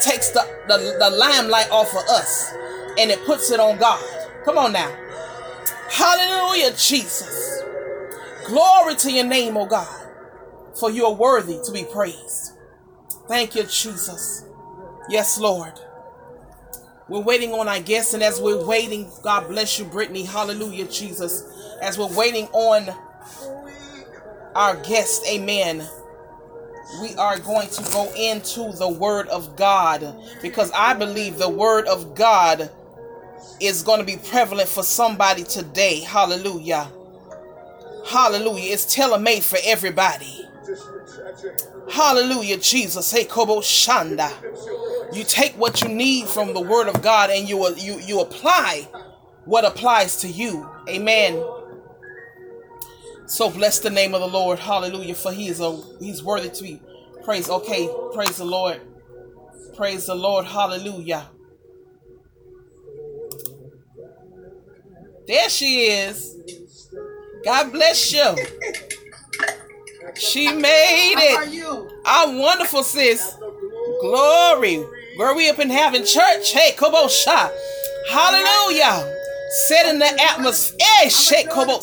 takes the, the, the limelight off of us and it puts it on God. Come on now. Hallelujah, Jesus. Glory to your name, oh God, for you are worthy to be praised. Thank you, Jesus. Yes, Lord. We're waiting on our guests, and as we're waiting, God bless you, Brittany. Hallelujah, Jesus. As we're waiting on our guest, amen we are going to go into the Word of God because I believe the Word of God is going to be prevalent for somebody today. Hallelujah. Hallelujah. It's tailor made for everybody. Hallelujah, Jesus. Hey, Kobo Shanda. You take what you need from the Word of God and you you you apply what applies to you. Amen. So bless the name of the Lord. Hallelujah. For he is a he's worthy to be praised. Okay, praise the Lord. Praise the Lord. Hallelujah. There she is. God bless you. She made it. How are you? I'm wonderful, sis. Glory. Where we up in having church? Hey, Kobo Shah. Hallelujah. Setting the atmosphere. Hey, shake Kobo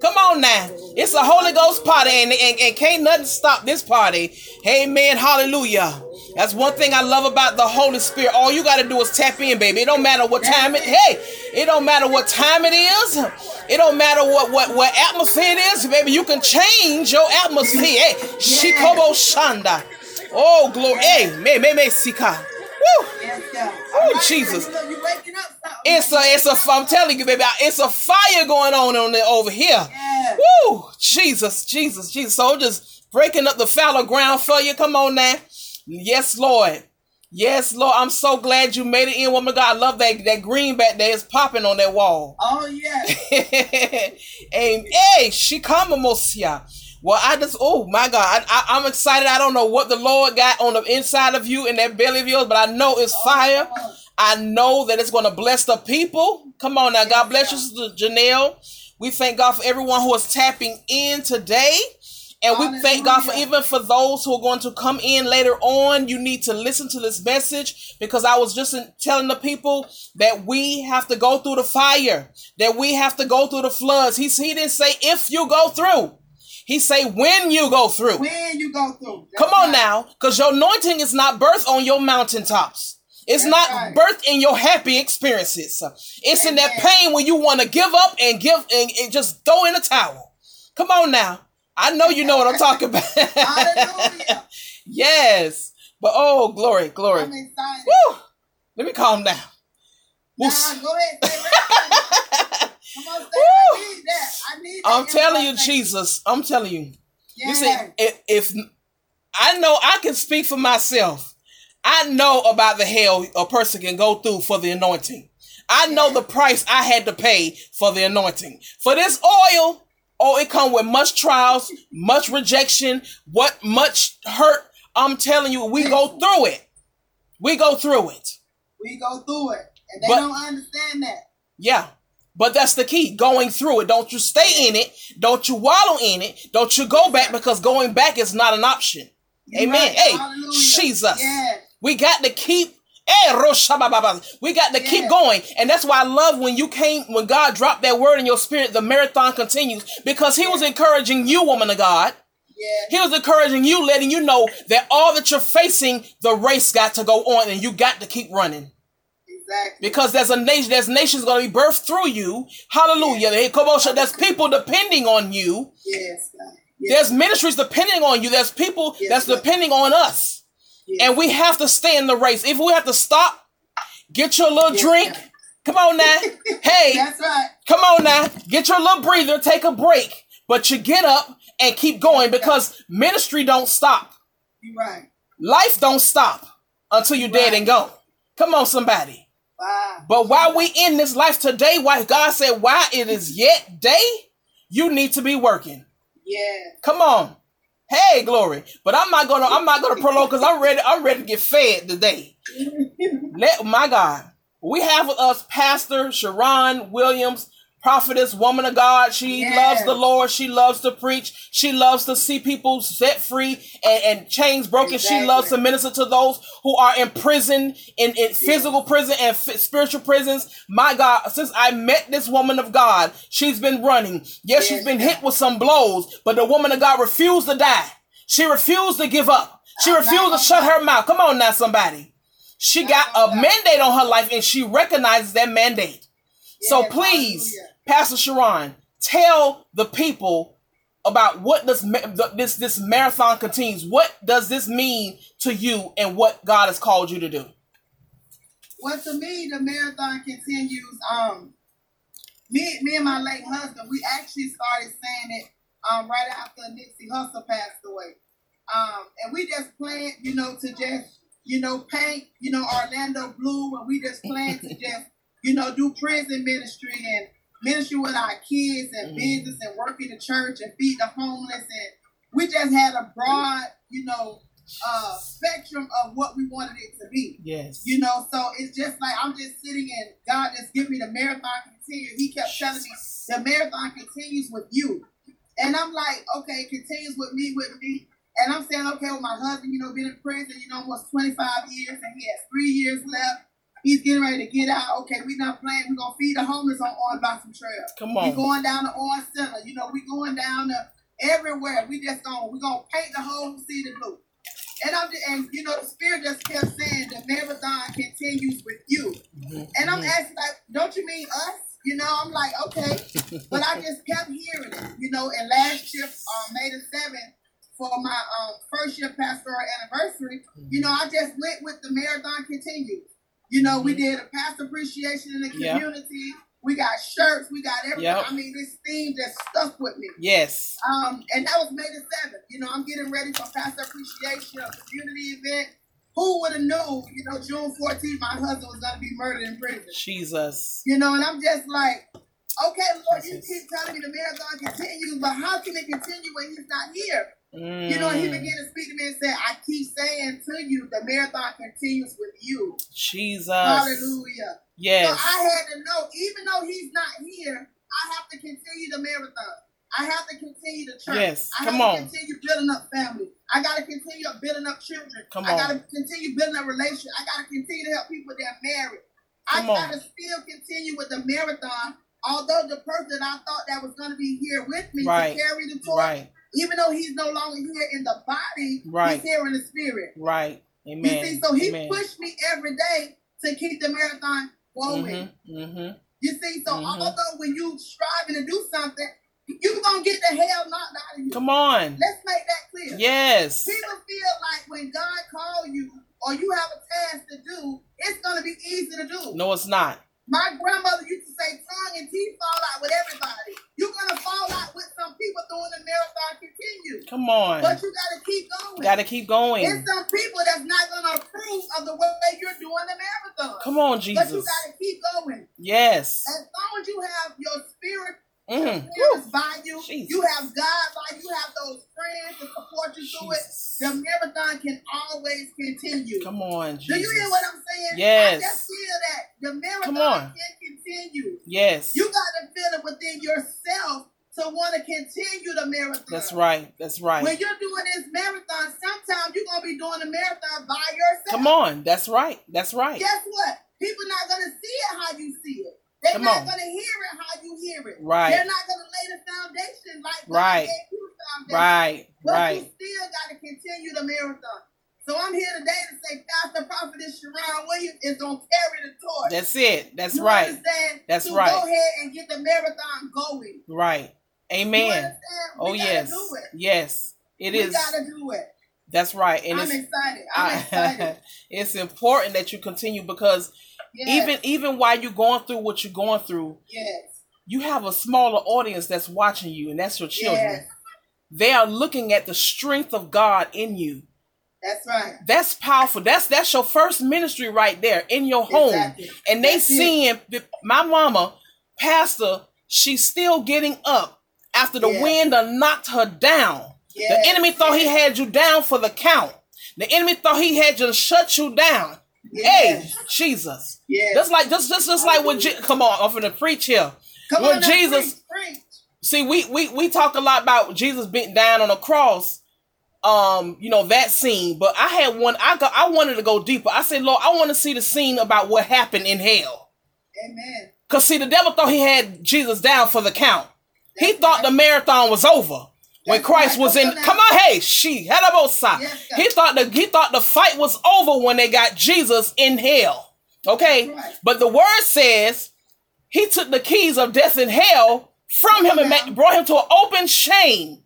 Come on now. It's a Holy Ghost party, and, and, and can't nothing stop this party. Amen. Hallelujah. That's one thing I love about the Holy Spirit. All you got to do is tap in, baby. It don't matter what time it. Hey, it don't matter what time it is. It don't matter what what what atmosphere it is, baby. You can change your atmosphere. Hey, Shikobo Shanda. Oh, glory. Hey, me me me sika. Woo. Oh, Jesus. It's a, it's a, I'm telling you, baby, it's a fire going on on the, over here. Woo! Jesus, Jesus, Jesus. So just breaking up the fallow ground for you. Come on now. Yes, Lord. Yes, Lord. I'm so glad you made it in, woman God. I love that that green back there is popping on that wall. Oh yeah. hey, hey, she come Mosia. Well, I just, oh my God, I, am excited. I don't know what the Lord got on the inside of you in that belly of yours, but I know it's fire. I know that it's going to bless the people. Come on now. God bless you, Sister Janelle. We thank God for everyone who is tapping in today. And we thank God for even for those who are going to come in later on. You need to listen to this message because I was just telling the people that we have to go through the fire, that we have to go through the floods. He, he didn't say if you go through. He say when you go through. When you go through. That's Come on right. now, because your anointing is not birth on your mountaintops. It's That's not right. birth in your happy experiences. It's Amen. in that pain when you want to give up and give and, and, just throw in a towel. Come on now. I know you know what I'm talking about. Hallelujah. yes. But oh, glory, glory. Woo! Let me calm down. Nah, go ahead. Come on, I need that. I need that. I'm telling you, Jesus. I'm telling you. You see, if, if I know I can speak for myself, I know about the hell a person can go through for the anointing. I know the price I had to pay for the anointing. For this oil, oh, it come with much trials, much rejection, what much hurt. I'm telling you, we go through it. We go through it. We go through it. And they but, don't understand that. Yeah. But that's the key. Going through it. Don't you stay in it. Don't you wallow in it. Don't you go back because going back is not an option. You're Amen. Right. Hey, Hallelujah. Jesus. Yeah. We got to keep eh, we got to keep going. And that's why I love when you came, when God dropped that word in your spirit, the marathon continues because he was encouraging you, woman of God. Yeah. He was encouraging you, letting you know that all that you're facing, the race got to go on and you got to keep running. Exactly. Because there's a nation, there's nations going to be birthed through you. Hallelujah. Yes. There's people depending on you. Yes, yes. There's ministries depending on you. There's people yes, that's depending on us. And we have to stay in the race. If we have to stop, get your little drink. Come on now. Hey, that's right. Come on now. Get your little breather, take a break. But you get up and keep going because ministry don't stop. You're right. Life don't stop until you're, you're dead and gone. Come on, somebody. But while we in this life today, why God said, "Why it is yet day, you need to be working. Yeah. Come on. Hey, glory. But I'm not gonna I'm not gonna prolong because I'm ready, I'm ready to get fed today. Let my God. We have with us Pastor Sharon Williams, prophetess, woman of God. She Yes. loves the Lord. She loves to preach. She loves to see people set free and, and chains broken. She loves to minister to those who are in prison, in, in physical prison and fi- spiritual prisons. My God, since I met this woman of God, she's been running. Yes, she's been hit with some blows, but the woman of God refused to die. She refused to give up. She refused to shut her mouth. Come on now, somebody. She got a mandate on her life and she recognizes that mandate. So please, hallelujah. Pastor Sharon, tell the people about what does this this marathon continues. What does this mean to you and what God has called you to do? Well, to me, the marathon continues. Um, me, me and my late husband, we actually started saying it um right after Nipsey Hussle passed away. Um, and we just planned, you know, to just, you know, paint, you know, Orlando blue, and we just planned to just, you know, do prison ministry and ministry with our kids and Mhm. business and work in the church and feed the homeless and we just had a broad, you know, uh spectrum of what we wanted it to be. Yes. You know, so it's just like I'm just sitting and God just give me the marathon continue. He kept telling me the marathon continues with you. And I'm like, okay, it continues with me, with me. And I'm saying, okay, with my husband, you know, been in prison, you know, almost 25 years, and he has three years left. He's getting ready to get out. Okay, we're not playing. We're gonna feed the homeless on on Blossom Trail. Come on. We on. going down to Orange Center. You know, we going down to everywhere. We just gonna we gonna paint the whole city blue. And I'm just, and you know the spirit just kept saying the marathon continues with you. Mhm, And I'm mhm. asking like, don't you mean us? You know, I'm like, okay. But I just kept hearing it. You know, and last year, uh, May the seventh, for my um, first year pastoral anniversary, you know, I just went with the marathon continues. You know, we did a past appreciation in the Mm-hmm. Community. We got shirts, we got everything. Yep. I mean, this theme just stuck with me. Yes. Um, and that was May the seventh. You know, I'm getting ready for pastor appreciation, a community event. Who would have known? You know, June 14th, my husband was gonna be murdered in prison. Jesus. You know, and I'm just like, okay, Lord, you keep telling me the marathon continues, but how can it continue when he's not here? Mm. You know, he began to speak to me and said, I keep saying to you, the marathon continues with you. Jesus. Hallelujah. Yes. So I had to know, even though he's not here, I have to continue the marathon. I have to continue the church. Yes, I come have on. to continue building up family. I got to continue building up children. Come on. I got to continue building up relationships. I got to continue to help people that are married. Come I got to still continue with the marathon. Although the person I thought that was going to be here with me Right. to carry the torch, Right. even though he's no longer here in the body, Right. he's here in the spirit. Right. Amen. You see, so he Amen. pushed me every day to keep the marathon going. Mm-hmm. Mm-hmm. You see, so Mhm. although when you striving to do something, you're gonna get the hell knocked out of you. Come on. Let's make that clear. Yes. People feel like when God call you or you have a task to do, it's gonna be easy to do. No, it's not. My grandmother used to say, tongue and teeth fall out with everybody. You're gonna fall out with some people doing the marathon continue. Come on. But you gotta keep going. Got to keep going. There's some people that's not gonna approve of the way you're doing the marathon. Come on, Jesus. But you gotta keep going. Yes. As long as you have your spirit Mm. parents by you, Jesus. you have God by you, you have those friends to support you through it. The marathon can always continue. Come on, Jesus. Do you hear what I'm saying? Yes. I just feel that the marathon Come on. can continue. Yes. You got to feel it within yourself to want to continue the marathon. That's right. That's right. When you're doing this marathon, sometimes you're gonna be doing the marathon by yourself. Come on. That's right. That's right. Guess what? People not gonna see it how you see it. They're Come not on. gonna hear it how you hear it. Right. They're not gonna lay the foundation like God Right. gave you the foundation. Right. But Right. you still gotta continue the marathon. So I'm here today to say Pastor Prophetess Sharon Williams is gonna carry the torch. That's it. That's You right. Understand? That's to right. Go ahead and get the marathon going. Right. Amen. Oh yes. do it. Yes. It we is. gotta do it. That's right. And I'm it's excited. I'm excited. it's important that you continue because Yes. even even while you're going through what you're going through, yes. you have a smaller audience that's watching you, and that's your children. Yes. They are looking at the strength of God in you. That's right. That's powerful. That's that's your first ministry right there in your home. Exactly. And they That's it. seeing my mama, pastor, she's still getting up after the Yes. wind done knocked her down. Yes. The enemy thought he had you down for the count. The enemy thought he had you to shut you down. Hey, Jesus. Yes. Just like just just just like what Je- come on, I'm gonna preach here. Come when on Jesus preach, preach. see we, we we talk a lot about Jesus being down on the cross, um, you know, that scene, but I had one I got I wanted to go deeper. I said, Lord, I want to see the scene about what happened in hell. Amen. Cause see, the devil thought he had Jesus down for the count. He thought the marathon was over when Christ was in. Come on, hey, she had a both side. Yes, God. He thought the he thought the fight was over when they got Jesus in hell. Okay, but the word says he took the keys of death and hell from him and brought him to an open shame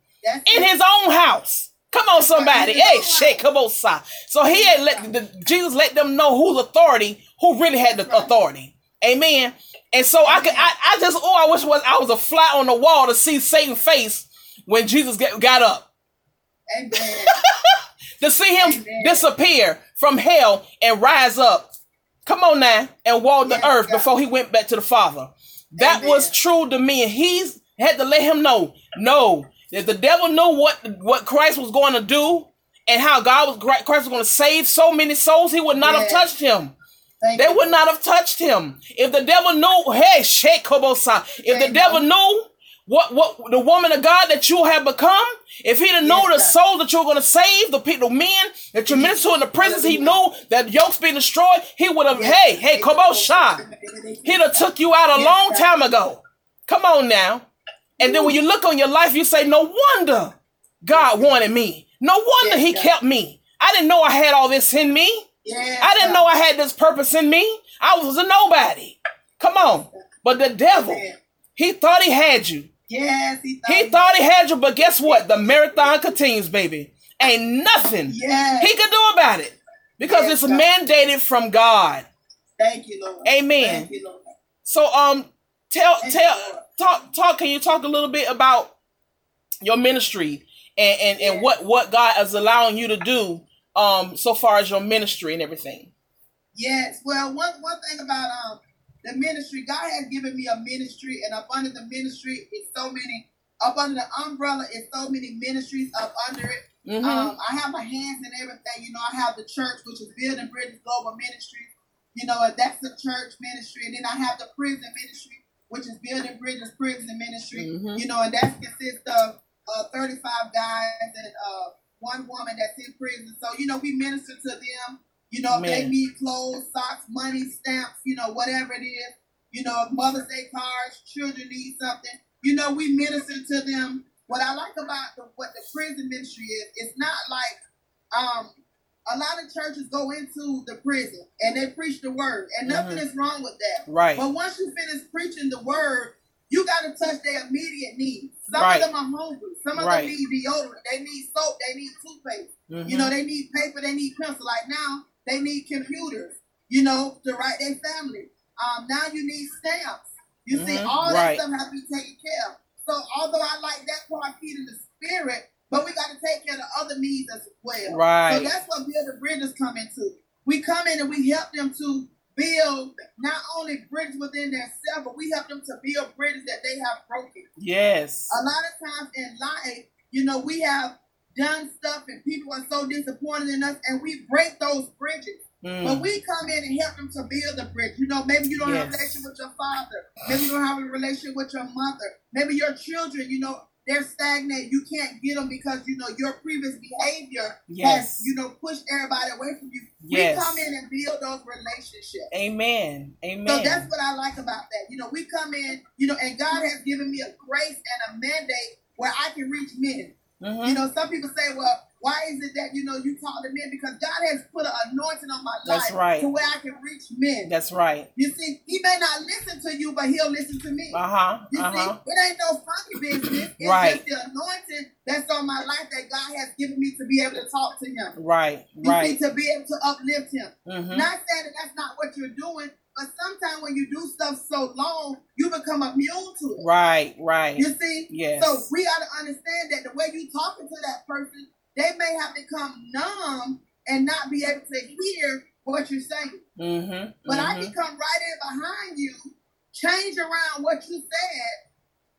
in his own house. Come on, somebody. Hey, shake, come on, side. So he had let the, Jesus let them know whose authority, who really had the authority. Amen. And so I could, I, I just, oh, I wish was I was a fly on the wall to see Satan's face when Jesus get, got up, Amen. to see him Amen. disappear from hell and rise up. Come on now, and walk the earth God. before he went back to the Father. That Amen. was true to me, and he's had to let him know. No, if the devil knew what what Christ was going to do and how God was Christ was going to save so many souls, he would not have touched him. Thank They you. would not have touched him. If the devil knew, hey, shake Kobosa. If the devil knew what what the woman of God that you have become, if he'd have known the Yes, souls that you're going to save, the people, the men that you minister to in the prisons, he knew that yokes being destroyed. He would have, hey, hey, come on, Kobosha. He'd have took you out a Yes, long time ago. Come on now. And then when you look on your life, you say, no wonder God wanted me. No wonder Yes, he kept me. I didn't know I had all this in me. Yes, I didn't know I had this purpose in me. I was a nobody. Come on. But the devil, he thought he had you. Yes, he thought He thought he had you, but guess what? The marathon continues, baby. Ain't nothing Yes. he could do about it because Yes, it's God. mandated from God. Thank you, Lord. Amen. Thank you, Lord. So, um, tell, Thank tell, Lord. talk, talk. Can you talk a little bit about your ministry and and, and what what God is allowing you to do, um, so far as your ministry and everything? Yes. Well, one one thing about um the ministry, God has given me a ministry, and up under the ministry is so many. Up under the umbrella is so many ministries up under it. Mm-hmm. Um, I have my hands in everything. You know, I have the church, which is Building Bridges Global Ministries. You know, that's the church ministry, and then I have the prison ministry, which is Building Bridges Prison Ministry. Mhm. You know, and that consists of uh, 35 guys and uh, one woman that's in prison. So, you know, we minister to them. You know, if they need clothes, socks, money, stamps, you know, whatever it is. You know, if Mother's Day cards, children need something. You know, we minister to them. What I like about the, what the prison ministry is, it's not like um, a lot of churches go into the prison and they preach the word, and nothing is wrong with that. Right. But once you finish preaching the word, you got to touch their immediate needs. Some Right. of them are hungry. Some of Right. them need deodorant. They need soap. They need toothpaste. Mhm. You know, they need paper. They need pencil. Like now, they need computers. You know, to write their family. Um, now you need stamps. You see, Mhm. all Right. that stuff has to be taken care of. So although I like that part, feeding the spirit, but we got to take care of the other needs as well. Right. So that's what Build the Bridges come into. We come in and we help them to build not only bridges within themselves, but we help them to build bridges that they have broken. yes. A lot of times in life, you know, we have done stuff and people are so disappointed in us and we break those bridges. Mm. But we come in and help them to build the bridge. You know, maybe you don't have a relationship with your father. Maybe you don't have a relationship with your mother. Maybe your children, you know, they're stagnant. You can't get them because, you know, your previous behavior Yes. has, you know, pushed everybody away from you. Yes. We come in and build those relationships. Amen. Amen. So that's what I like about that. You know, we come in, you know, and God has given me a grace and a mandate where I can reach men. Mhm. You know, some people say, well, why is it that, you know, you talk to men? Because God has put an anointing on my life That's right. to where I can reach men. That's right. you see, he may not listen to you, but he'll listen to me. Uh huh. You Uh huh. see, it ain't no funky business. It's Right. just the anointing that's on my life that God has given me to be able to talk to him. Right. You Right. see, to be able to uplift him. Mm-hmm. Not saying that that's not what you're doing, but sometimes when you do stuff so long, you become immune to it. Right. Right. You see? Yes. So we ought to understand that the way you talking to that person, they may have become numb and not be able to hear what you're saying. Mm-hmm. But I mm-hmm. can come right in behind you, change around what you said.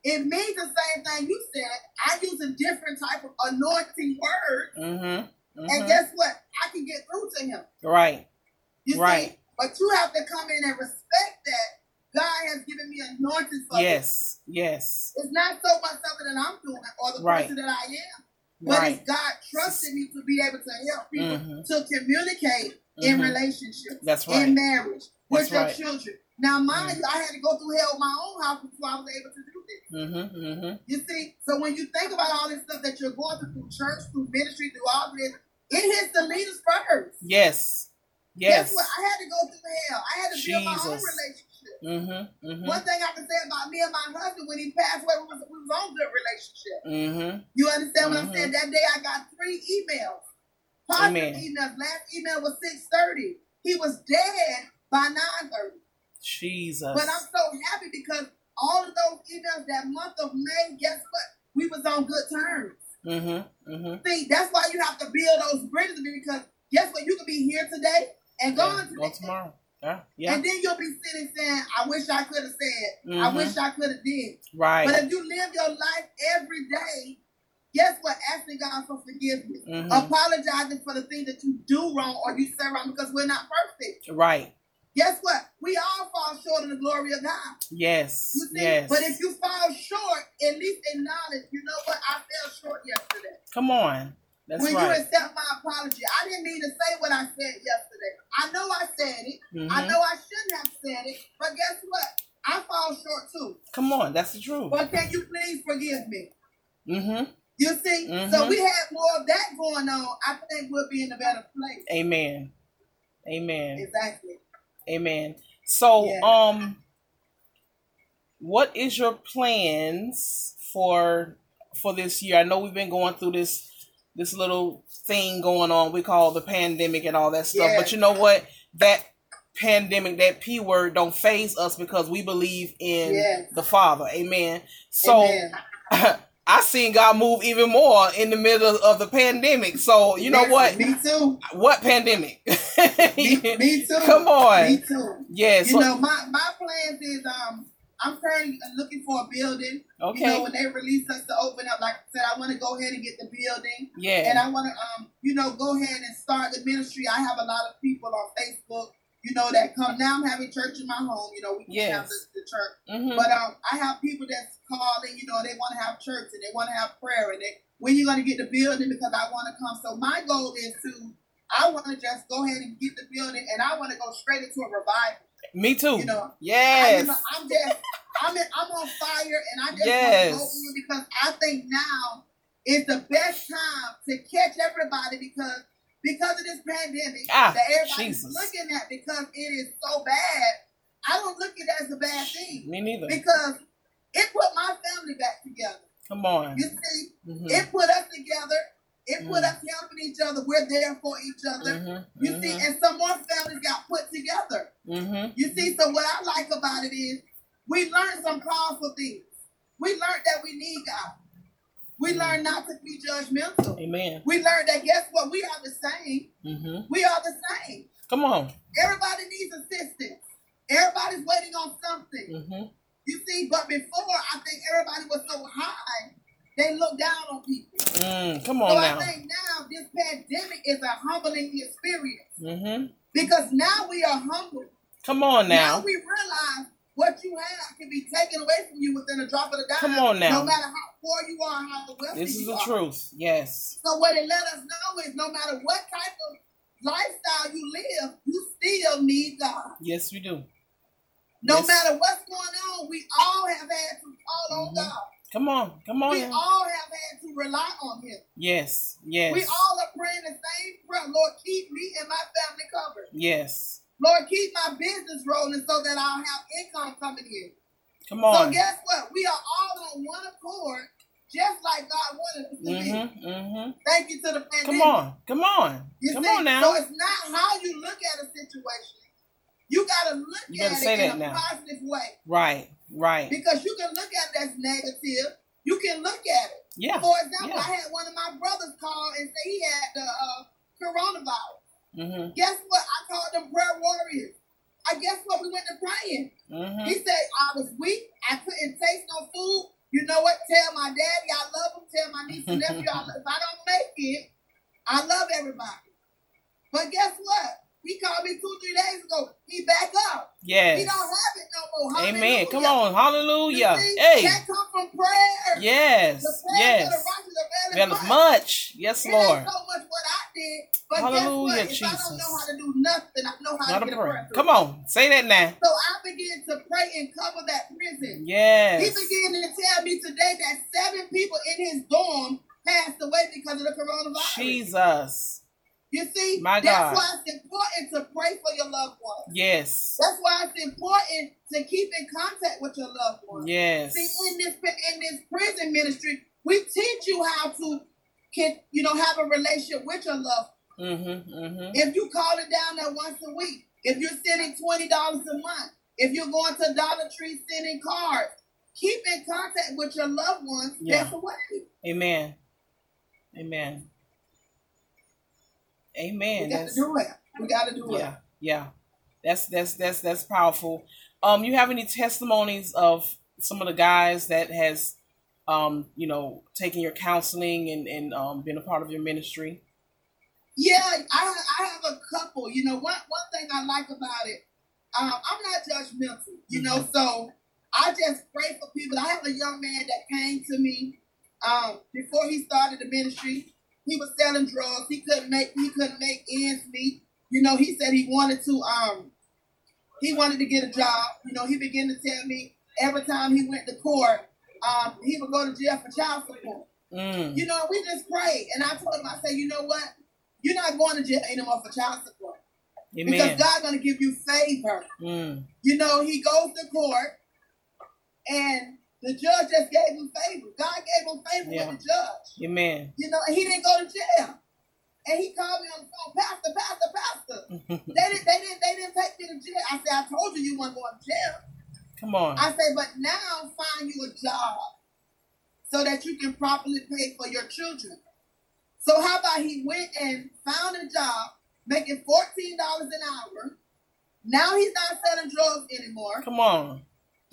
It means the same thing you said. I use a different type of anointing word. Mm-hmm. And mm-hmm. guess what? I can get through to him. Right. You Right. see? But you have to come in and respect that God has given me anointing for Yes, yes. It's not so much something that I'm doing or the Right. person that I am, but Right. it's God trusting me to be able to help people Mhm. to communicate in Mhm. relationships, That's right. in marriage, with your right. children. Now, mind Mhm. you, I had to go through hell in my own house before I was able to do this. Mm-hmm. Mm-hmm. You see, so when you think about all this stuff that you're going through through church, through ministry, through all this, it hits the leaders first. Yes. Guess Yes. what? I had to go through hell. I had to build my own relationship. Mm-hmm. Mm-hmm. One thing I can say about me and my husband when he passed away, we was, we was on good relationship. Mm-hmm. You understand what I'm Mhm. saying? That day I got three emails. Positive Amen. emails. Last email was 630. He was dead by 930. Jesus. But I'm so happy because all of those emails that month of May, guess what? We was on good terms. Mm-hmm. Mm-hmm. See, that's why you have to build those bridges because guess what? You could be here today and Go today. tomorrow. Yeah. Yeah. And then you'll be sitting saying, I wish I could have said, I Mhm. wish I could have did. Right. But if you live your life every day, guess what? Asking God for forgiveness, Mhm. apologizing for the thing that you do wrong or you say wrong because we're not perfect. Right. Guess what? We all fall short of the glory of God. Yes. You see? Yes. But if you fall short, at least acknowledge, you know what? I fell short yesterday. Come on. That's when you accept my apology, I didn't mean to say what I said yesterday. I know I said it. I Mhm. know I shouldn't have said it. But guess what? I fall short too. Come on. That's the truth. But can you please forgive me? Mm-hmm. You see? So Mhm. we had more of that going on. I think we'll be in a better place. Amen. Amen. Exactly. Amen. So, Yeah. um, what is your plans for for this year? I know we've been going through this this little thing going on we call the pandemic and all that stuff. Yeah. But you know what? That pandemic, that p word, don't faze us because we believe in Yes. the Father. Amen. So. Amen. I seen God move even more in the middle of the pandemic. So you know what? Me too. What pandemic? Me, me too. Come on. Me too. yes. You know, my my plans is um I'm currently looking for a building. okay. You know, when they release us to open up, like I said, I want to go ahead and get the building. yeah. And I want to, um, you know, go ahead and start the ministry. I have a lot of people on Facebook, you know, that come. Now I'm having church in my home. You know, we can have Yes. the, the church. Mhm. But um, I have people that's calling, you know, they want to have church and they want to have prayer and they when you gonna get the building because I want to come. So my goal is to I want to just go ahead and get the building and I want to go straight into a revival. Me too. You know, I, yes. you know, I'm just I'm in, I'm on fire and I just Yes. want to go in because I think now is the best time to catch everybody because because of this pandemic Ah, that everybody's Jesus. looking at because it is so bad. I don't look at it as a bad thing Me neither. because it put my family back together. Come on. You see, Mhm. it put us together. It put Mm. us helping each other. We're there for each other. Mhm. You see, and some more families got put together. Mhm. You see, so what I like about it is we learned some powerful things. We learned that we need God. We learned not to be judgmental. Amen. We learned that guess what? We are the same. Mhm. We are the same. Come on. Everybody needs assistance. Everybody's waiting on something. Mhm. You see, but before I think everybody was so high, they looked down on people. Mm, come on So on I think now this pandemic is a humbling experience Mm-hmm. because now we are humble. Come on Now now. we realize what you have can be taken away from you within a drop of a dime. Come on now. No matter how poor you are, how the wealthy This is the are. truth. Yes. So what it let us know is no matter what type of lifestyle you live, you still need God. Yes, we do. No Yes. matter what's going on, we all have had to call on Mhm. God. Come on. Come on. We now. all have had to rely on Him. Yes. Yes. We all are praying the same prayer. Lord, keep me and my family covered. Yes. Lord, keep my business rolling so that I'll have income coming in. Come on. So guess what? We are all on one accord, just like God wanted us to be. Mhm. Mhm. Thank you to the pandemic. Come on. Come on. You Come see? on now. So it's not how you look at a situation. You gotta look You at it in that a now. positive way. Right. Right. Because you can look at it as negative. You can look at it. Yeah. For example, yeah. I had one of my brothers call and say he had the uh, coronavirus. Mhm. Guess what? I called them prayer warriors. I guess what? We went to praying. He Mhm. said I was weak. I couldn't taste no food. You know what? Tell my daddy I love him. Tell my niece and nephew I love. If I don't make it, I love everybody. But guess what? He called me two, three days ago. He back up. He don't have it no Hallelujah. Amen. Come on. Hallelujah. See, Hey. That come from prayer. Yes. The prayer Yes. much. much. Yes, It Lord. so much what I did, but Hallelujah, guess what? If I don't Jesus. know how to do nothing, I know how Not to a get prayer. Come on. Say that now. So I began to pray and cover that prison. He Yes. began to tell me today that seven people in his dorm passed away because of the coronavirus. Jesus. You see, My that's why it's important to pray for your loved ones. Yes. That's why it's important to keep in contact with your loved ones. Yes. See, in this in this prison ministry, we teach you how to can you know have a relationship with your loved. Mm-hmm. Mm-hmm. If you call it down there once a week, if you're sending twenty dollars a month, if you're going to Dollar Tree sending cards, keep in contact with your loved ones. Yeah. That's away. Amen. Amen. Amen. We got to That's do it. We got to do it. yeah. Yeah. That's that's that's that's powerful. Um, you have any testimonies of some of the guys that has um, you know, taken your counseling and, and um been a part of your ministry? Yeah, I I have a couple. You know, one one thing I like about it, um, I'm not judgmental. You know, Mm-hmm. so I just pray for people. I have a young man that came to me um, before he started the ministry. He was selling drugs. He couldn't make he couldn't make ends meet. You know, he said he wanted to um he wanted to get a job. You know, he began to tell me every time he went to court, um, he would go to jail for child support. Mm. You know, we just prayed. And I told him, I said, you know what? You're not going to jail anymore for child support. Amen. Because God's going to give you favor. Mm. You know, he goes to court and the judge just gave him favor. God gave him favor Yeah. with the judge. Amen. You know, and he didn't go to jail. And he called me on the phone, Pastor, Pastor, Pastor. They didn't, they didn't, they didn't take me to jail. I said, I told you you weren't going to jail. Come on. I say, but now find you a job so that you can properly pay for your children. So how about he went and found a job making fourteen dollars an hour. Now he's not selling drugs anymore. Come on.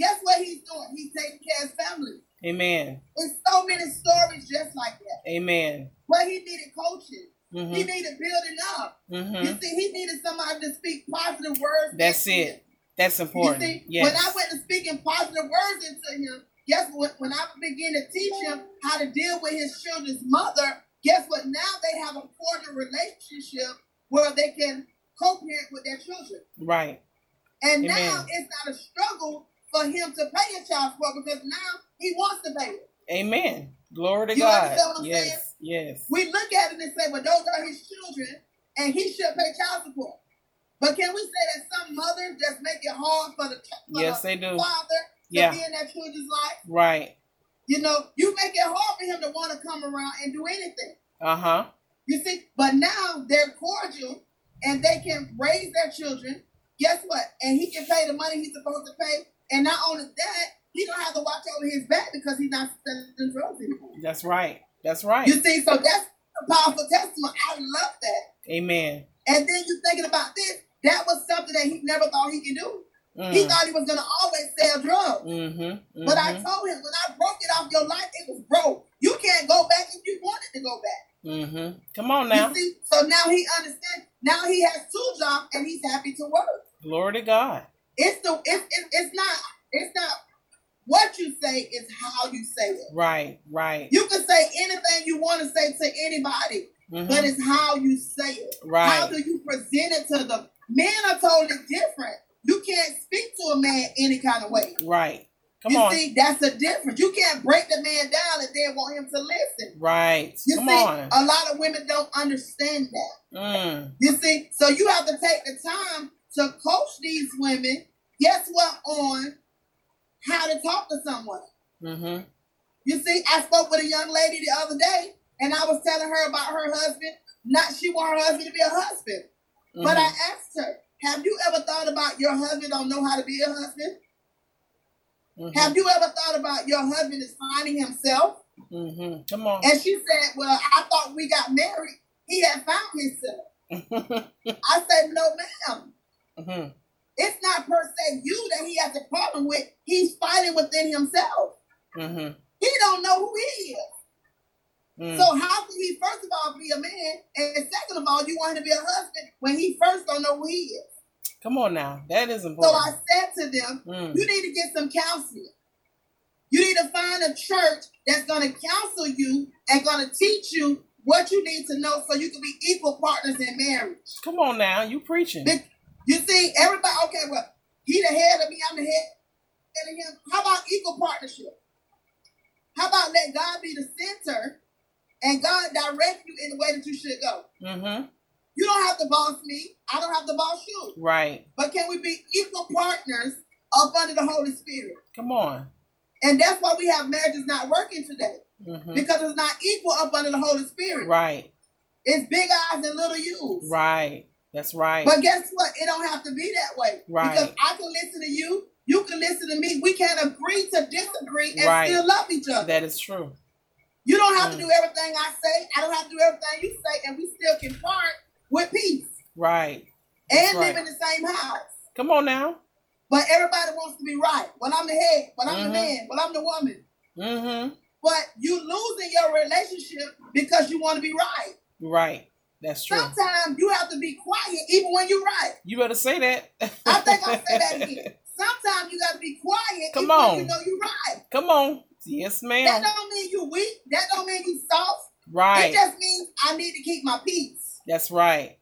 Guess what he's doing? He's taking care of his family. Amen. There's so many stories just like that. Amen. Where he needed coaching. He Mm-hmm. needed building up. Mm-hmm. You see, he needed somebody to speak positive words. That's into him. it. That's You important. see, Yes. when I went to speaking positive words into him, guess what? When I began to teach him how to deal with his children's mother, guess what? Now they have a cordial relationship where they can co-parent with their children. Right. And Amen. now it's not a struggle for him to pay a child support because now he wants to pay it. Amen. Glory to You God. what I'm Yes. Yes. We look at it and say, well, those are his children, and he should pay child support. But can we say that some mothers just make it hard for the, for Yes, the they do. father to be in their children's life? Right. You know, you make it hard for him to want to come around and do anything. Uh huh. You see, but now they're cordial and they can raise their children. Guess what? And he can pay the money he's supposed to pay. And not only that, he don't have to watch over his back because he's not selling drugs anymore. That's right. That's right. You see, so that's a powerful testimony. I love that. Amen. And then you're thinking about this, that was something that he never thought he could do. He Mm. thought he was gonna always sell drugs. Mm-hmm. But I mm-hmm. told him when I broke it off your life, it was broke. You can't go back if you wanted to go back. Mm-hmm. Come on now. See? So now he understands. Now he has two jobs and he's happy to work. Glory to God. It's the it's it, it's not it's not what you say, is how you say it. Right. Right. You can say anything you want to say to anybody, but Mm-hmm. it's how you say it. Right. How do you present it to them? Men are totally different. You can't speak to a man any kind of way. Right. Come you on. see, that's the difference. You can't break the man down and then want him to listen. Right. You Come see, on. a lot of women don't understand that. Mm. You see, so you have to take the time to coach these women. Guess what? On how to talk to someone. Mm-hmm. You see, I spoke with a young lady the other day, and I was telling her about her husband. Not she want her husband to be a husband, but I Mm-hmm. asked her, "Have you ever thought about your husband don't know how to be a husband? Mm-hmm. Have you ever thought about your husband is finding himself?" Mm-hmm. Come on. And she said, "Well, I thought we got married. He had found himself." I said, "No, ma'am." Mm-hmm. It's not per se you that he has a problem with. He's fighting within himself. Mm-hmm. He don't know who he is. Mm. So how can he first of all be a man, and second of all, you want him to be a husband when he first don't know who he is? Come on now, that is important. So I said to them, mm. you need to get some counseling. You need to find a church that's going to counsel you and going to teach you what you need to know so you can be equal partners in marriage. Come on now, you preaching. You see, everybody, okay, well, he the head of me, I'm the head of him. How about equal partnership? How about let God be the center and God direct you in the way that you should go? Mm-hmm. You don't have to boss me. I don't have to boss you. Right. But can we be equal partners up under the Holy Spirit? Come on. And that's why we have marriages not working today. Mm-hmm. Because it's not equal up under the Holy Spirit. Right. It's big eyes and little U's. Right. That's right. But guess what? It don't have to be that way. Right. Because I can listen to you. You can listen to me. We can agree to disagree and right. still love each other. That is true. You don't have mm. to do everything I say. I don't have to do everything you say, and we still can part with peace. Right. That's and right. live in the same house. Come on now. But everybody wants to be right. When I'm the head, when I'm mm-hmm. the man, when I'm the woman. Mm-hmm. But you losing your relationship because you want to be right. Right. That's true. Sometimes you have to be quiet even when you're right. You better say that. I think I'll say that again. Sometimes you got to be quiet Come on. you know you're right. Come on. Yes, ma'am. That don't mean you weak. That don't mean you soft. Right. It just means I need to keep my peace. That's right.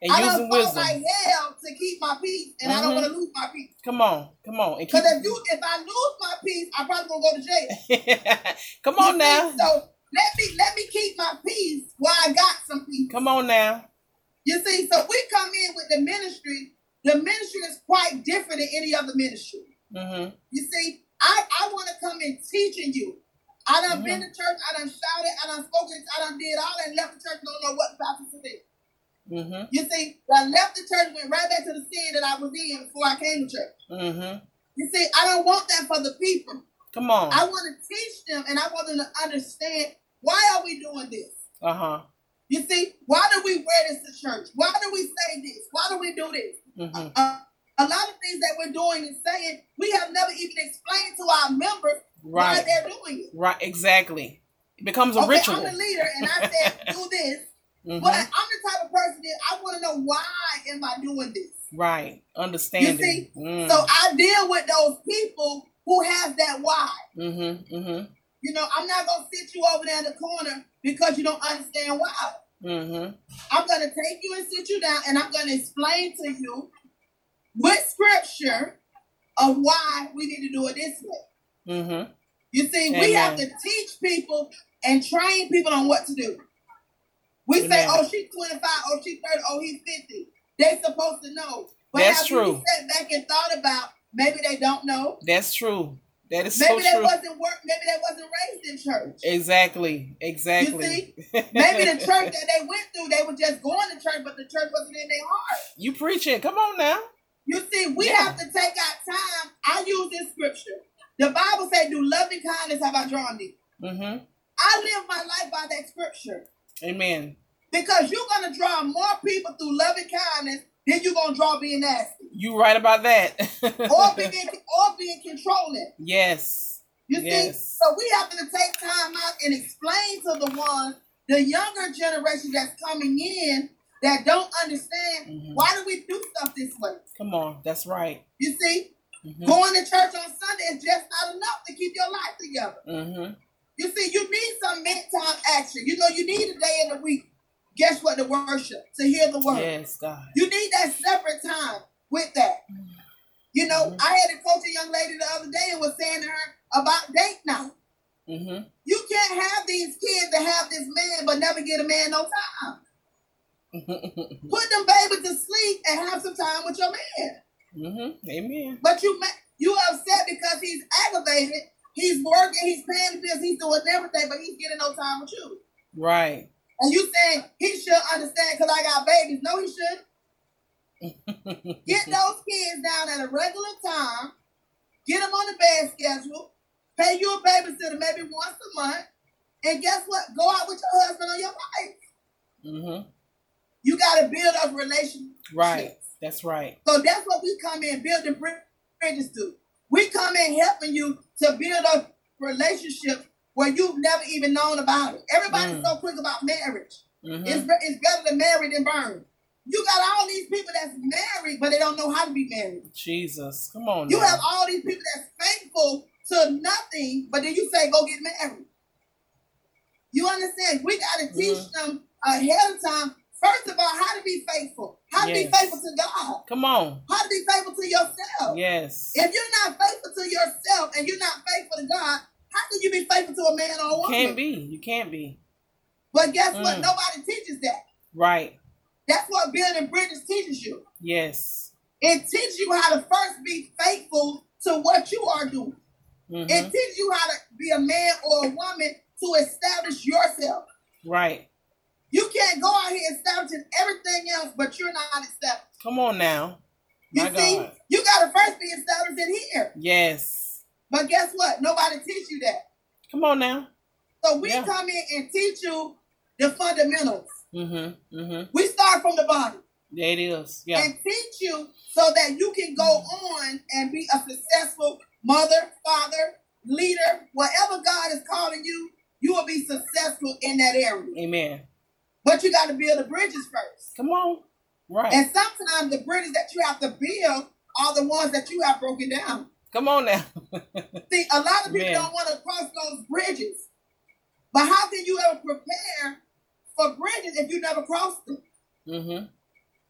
And I using wisdom. like hell to keep my peace, and mm-hmm. I don't want to lose my peace. Come on, come on. Because keep... if you, if I lose my peace, I probably gonna go to jail. come on you now. So let me let me keep my peace while I got some peace. Come on now. You see, so we come in with the ministry. The ministry is quite different than any other ministry. Mm-hmm. You see, I, I want to come in teaching you. I done mm-hmm. been to church, I done shouted, I done spoken, I done did all that, left the church, don't know what the pastor said. Mm-hmm. You see, I left the church, went right back to the sin that I was in before I came to church. Mm-hmm. You see, I don't want that for the people. Come on. I want to teach them and I want them to understand why are we doing this? Uh-huh. You see, why do we wear this to church? Why do we say this? Why do we do this? Mm-hmm. Uh, a lot of things that we're doing and saying, we have never even explained to our members right. why they're doing it. Right, exactly. It becomes a okay, ritual. I'm the leader and I said, do this. Mm-hmm. But I'm the type of person that I want to know why am I doing this? Right. Understanding. You see? Mm. So I deal with those people who has that why. Mm-hmm. Mm-hmm. You know, I'm not gonna sit you over there in the corner because you don't understand why. Mm-hmm. I'm gonna take you and sit you down, and I'm gonna explain to you with scripture of why we need to do it this way. Mm-hmm. You see, Amen. we have to teach people and train people on what to do. We Amen. say, "Oh, she's 25. Oh, she's 30. Oh, he's 50." They're supposed to know. But That's true. Sat back and thought about maybe they don't know. That's true. That is true. maybe so they wasn't work. Maybe they wasn't raised in church. Exactly. Exactly. You see, maybe the church that they went through, they were just going to church, but the church wasn't in their heart. You preaching? Come on now. You see, we yeah. have to take our time. I use this scripture. The Bible said, "Do loving kindness have I drawn thee." Mm-hmm. I live my life by that scripture. Amen. Because you're gonna draw more people through loving kindness then you're gonna draw being nasty. You right about that. or being or being controlling. Yes. You yes. see, so we have to take time out and explain to the ones, the younger generation that's coming in that don't understand mm-hmm. why do we do stuff this way. Come on, that's right. You see, mm-hmm. going to church on Sunday is just not enough to keep your life together. Mm-hmm. You see, you need some mid time action. You know, you need a day in the week guess what? To worship, to hear the word. Yes, God. You need that separate time with that. You know, mm-hmm. I had to coach a young lady the other day and was saying to her about date night. Mm-hmm. You can't have these kids to have this man, but never get a man no time. Put them babies to sleep and have some time with your man. Mm-hmm. Amen. But you you upset because he's aggravated. He's working. He's paying the bills. He's doing everything, but he's getting no time with you. Right. And you saying he should understand because I got babies. No, he shouldn't. Get those kids down at a regular time. Get them on the bed schedule. Pay you a babysitter maybe once a month. And guess what? Go out with your husband or your wife. Mm-hmm. You got to build up relationships. Right. That's right. So that's what we come in building bridges to. We come in helping you to build up relationships where you've never even known about it. Everybody's mm. so quick about marriage. Mm-hmm. It's, it's better to marry than burn. you got all these people that's married, but they don't know how to be married. Jesus, come on. You now. have all these people that's faithful to nothing, but then you say go get married. You understand? We got to teach Mhm. them ahead of time. First of all, how to be faithful, how to be faithful to God, Come on. how to be faithful to yourself. Yes. If you're not faithful to yourself and you're not faithful to God, how can you be faithful to a man or a woman? Can't be. You can't be. But guess what? Mm. Nobody teaches that. Right. That's what building bridges teaches you. Yes. It teaches you how to first be faithful to what you are doing. hmm It teaches you how to be a man or a woman to establish yourself. Right. You can't go out here establishing everything else, but you're not established. Come on now. You My see, God. you gotta first be established in here. Yes. But guess what? Nobody teach you that. Come on now. So we Yeah. come in and teach you the fundamentals. Mm-hmm. Mm-hmm. We start from the bottom Yeah, it is. Yeah. and teach you so that you can go on and be a successful mother, father, leader, whatever God is calling you, you will be successful in that area. Amen. But you got to build the bridges first. Come on. Right. And sometimes the bridges that you have to build are the ones that you have broken down. Come on now. See, a lot of people Man. don't want to cross those bridges. But how can you ever prepare for bridges if you never crossed them? mm-hmm.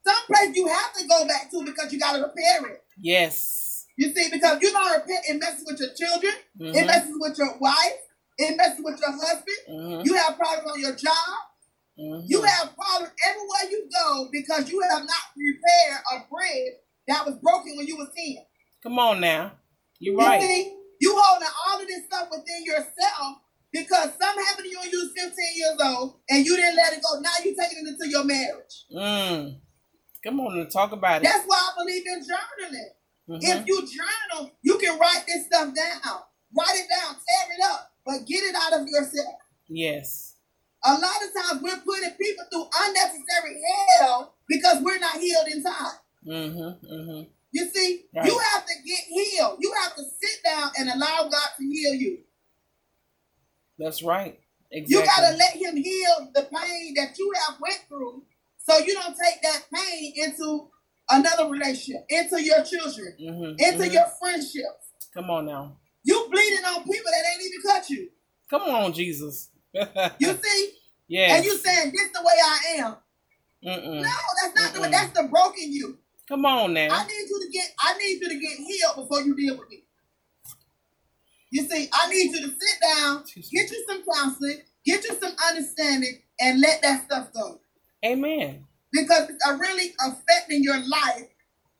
Some place you have to go back to because you got to repair it. Yes. You see, because you don't repair, it messes with your children, it Mm-hmm. messes with your wife, it messes with your husband. Mm-hmm. You have problems on your job. mm-hmm. You have problems everywhere you go because you have not repaired a bridge that was broken when you were 10. Come on now. You're You right. see, you holding all of this stuff within yourself because something happened to you when you was 15 years old and you didn't let it go. Now you're taking it into your marriage. Mm. Come on and talk about it. That's why I believe in journaling. Mhm. If you journal, you can write this stuff down. Write it down, tear it up, but get it out of yourself. Yes. A lot of times we're putting people through unnecessary hell because we're not healed inside. Mm-hmm. Mm-hmm. You see, Right. you have to get healed. You have to sit down and allow God to heal you. That's right. Exactly. You gotta let Him heal the pain that you have went through, so you don't take that pain into another relationship, into your children, mm-hmm. into your friendships. Come on now. You bleeding on people that ain't even cut you. Come on, Jesus. You see, Yeah. and you saying this the way I am. Mm-mm. No, that's not the way. That's the broken you. Come on now. I need you to get. I need you to get healed before you deal with me. You see, I need you to sit down, get you some counseling, get you some understanding, and let that stuff go Amen. because it's really affecting your life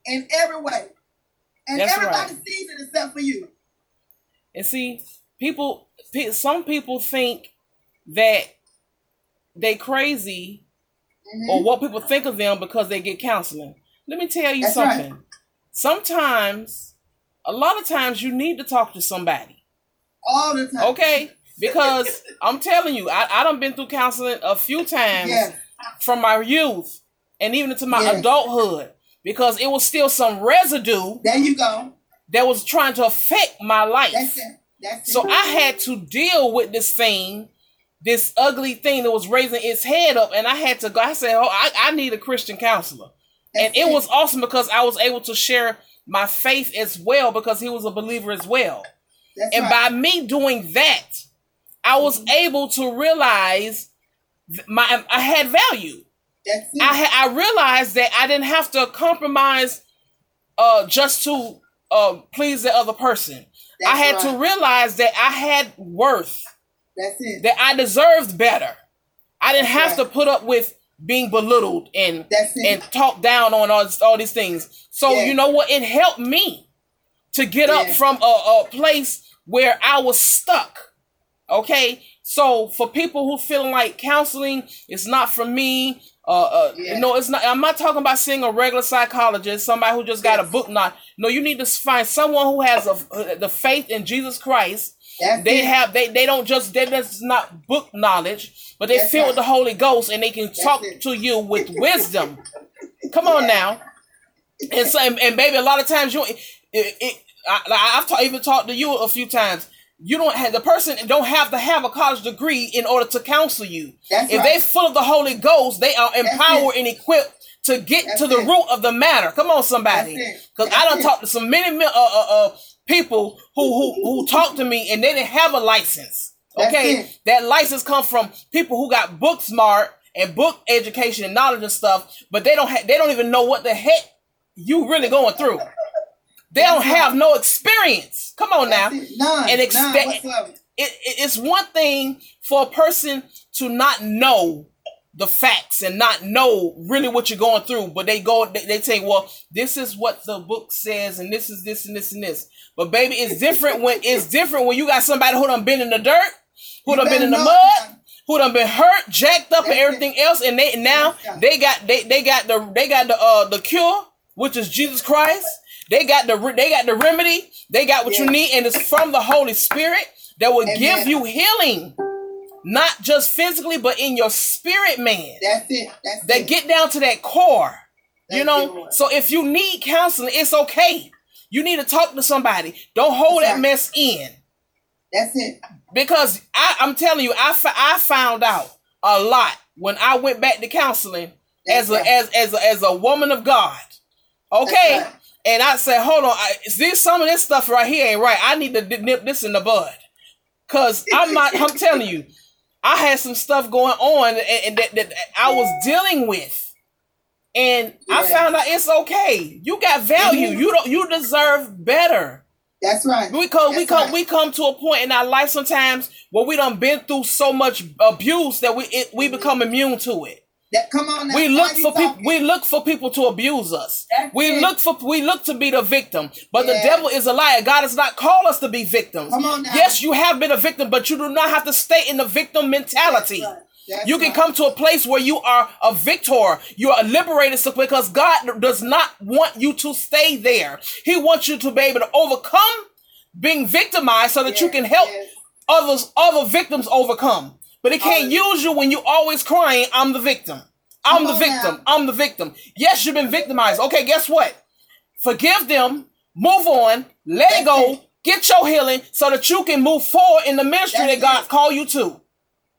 in every way, and That's everybody right. sees it except for you. And see, people, pe- some people think that they crazy Mhm. or what people think of them because they get counseling. Let me tell you That's something. Sometimes, a lot of times, you need to talk to somebody. All the time. Okay? Because I'm telling you, I, I done been through counseling a few times Yes. from my youth and even into my Yes. adulthood because it was still some residue There you go. that was trying to affect my life. That's it. That's it. So I had to deal with this thing, this ugly thing that was raising its head up, and I had to go. I said, "Oh, I, I need a Christian counselor," and That's it was awesome because I was able to share my faith as well because he was a believer as well. That's And right. by me doing that, I was able to realize my I had value. That's. I I realized that I didn't have to compromise uh just to uh please the other person. I had right. to realize that I had worth, That's it. that I deserved better. I didn't That's have to put up with being belittled and and talked down on all, all these things. So Yeah. you know what? It helped me to get up from a, a place where I was stuck. Okay, so for people who feeling like counseling is not for me, uh, uh Yeah. no, it's not. I'm not talking about seeing a regular psychologist, somebody who just got a book. Not no, you need to find someone who has a, uh, the faith in Jesus Christ. That's They it. have they they don't just they just not book knowledge, but they That's filled with the Holy Ghost and they can talk it. to you with wisdom. Come on Yeah. now. And so, and, and baby, a lot of times you, it, it, I, I've ta- even talked to you a few times. You don't have the person don't have to have a college degree in order to counsel you. That's if right. they full of the Holy Ghost, they are empowered and equipped to get That's to the it. root of the matter. Come on, somebody, because I don't talk to some many uh, uh, uh, people who who who talk to me and they didn't have a license. Okay, that license come from people who got book smart and book education and knowledge and stuff, but they don't ha- they don't even know what the heck you really going through. They don't have no experience. Come on now, none, and expect. It, it, it's one thing for a person to not know the facts and not know really what you're going through, but they go they, they say, well, this is what the book says, and this is this and this and this. But baby, it's different when it's different when you got somebody who done been in the dirt, who done been in the mud, who done been hurt, jacked up, and everything else, and they now they got they they got the they got the uh the cure, which is Jesus Christ. They got the they got the remedy. They got what you need, and it's from the Holy Spirit that will Amen. give you healing not just physically, but in your spirit, man. That's it. That's that it. get down to that core. you know, so if you need counseling, it's okay. You need to talk to somebody. Don't hold That's that right. mess in. That's it. Because I, am telling you, I, I found out a lot when I went back to counseling That's as right. a as as a, as a woman of God. Okay. Right. And I said, hold on, I, this some of this stuff right here ain't right. I need to nip this in the bud. Cause I'm not. I'm telling you, I had some stuff going on and, and that, that, I was dealing with. And yeah. I found out it's okay. You got value. Mm-hmm. You don't you deserve better. That's right. We come That's we come right. we come to a point in our life sometimes where we done been through so much abuse that we it, we become immune to it. That come on. We look for people. We look for people to abuse us. That's we it. look for. We look to be the victim. But yeah. the devil is a liar. God has not called us to be victims. Come on now. Yes, you have been a victim, but you do not have to stay in the victim mentality. That's right. That's you can right. come to a place where you are a victor. You are liberated because God does not want you to stay there. He wants you to be able to overcome being victimized so that yes, you can help yes. others, other victims overcome. But it can't use you when you're always crying, I'm the victim. I'm the victim. Now. I'm the victim. Yes, you've been victimized. Okay, guess what? Forgive them, move on, let That's it go, it. get your healing so that you can move forward in the ministry That's that God it. called you to.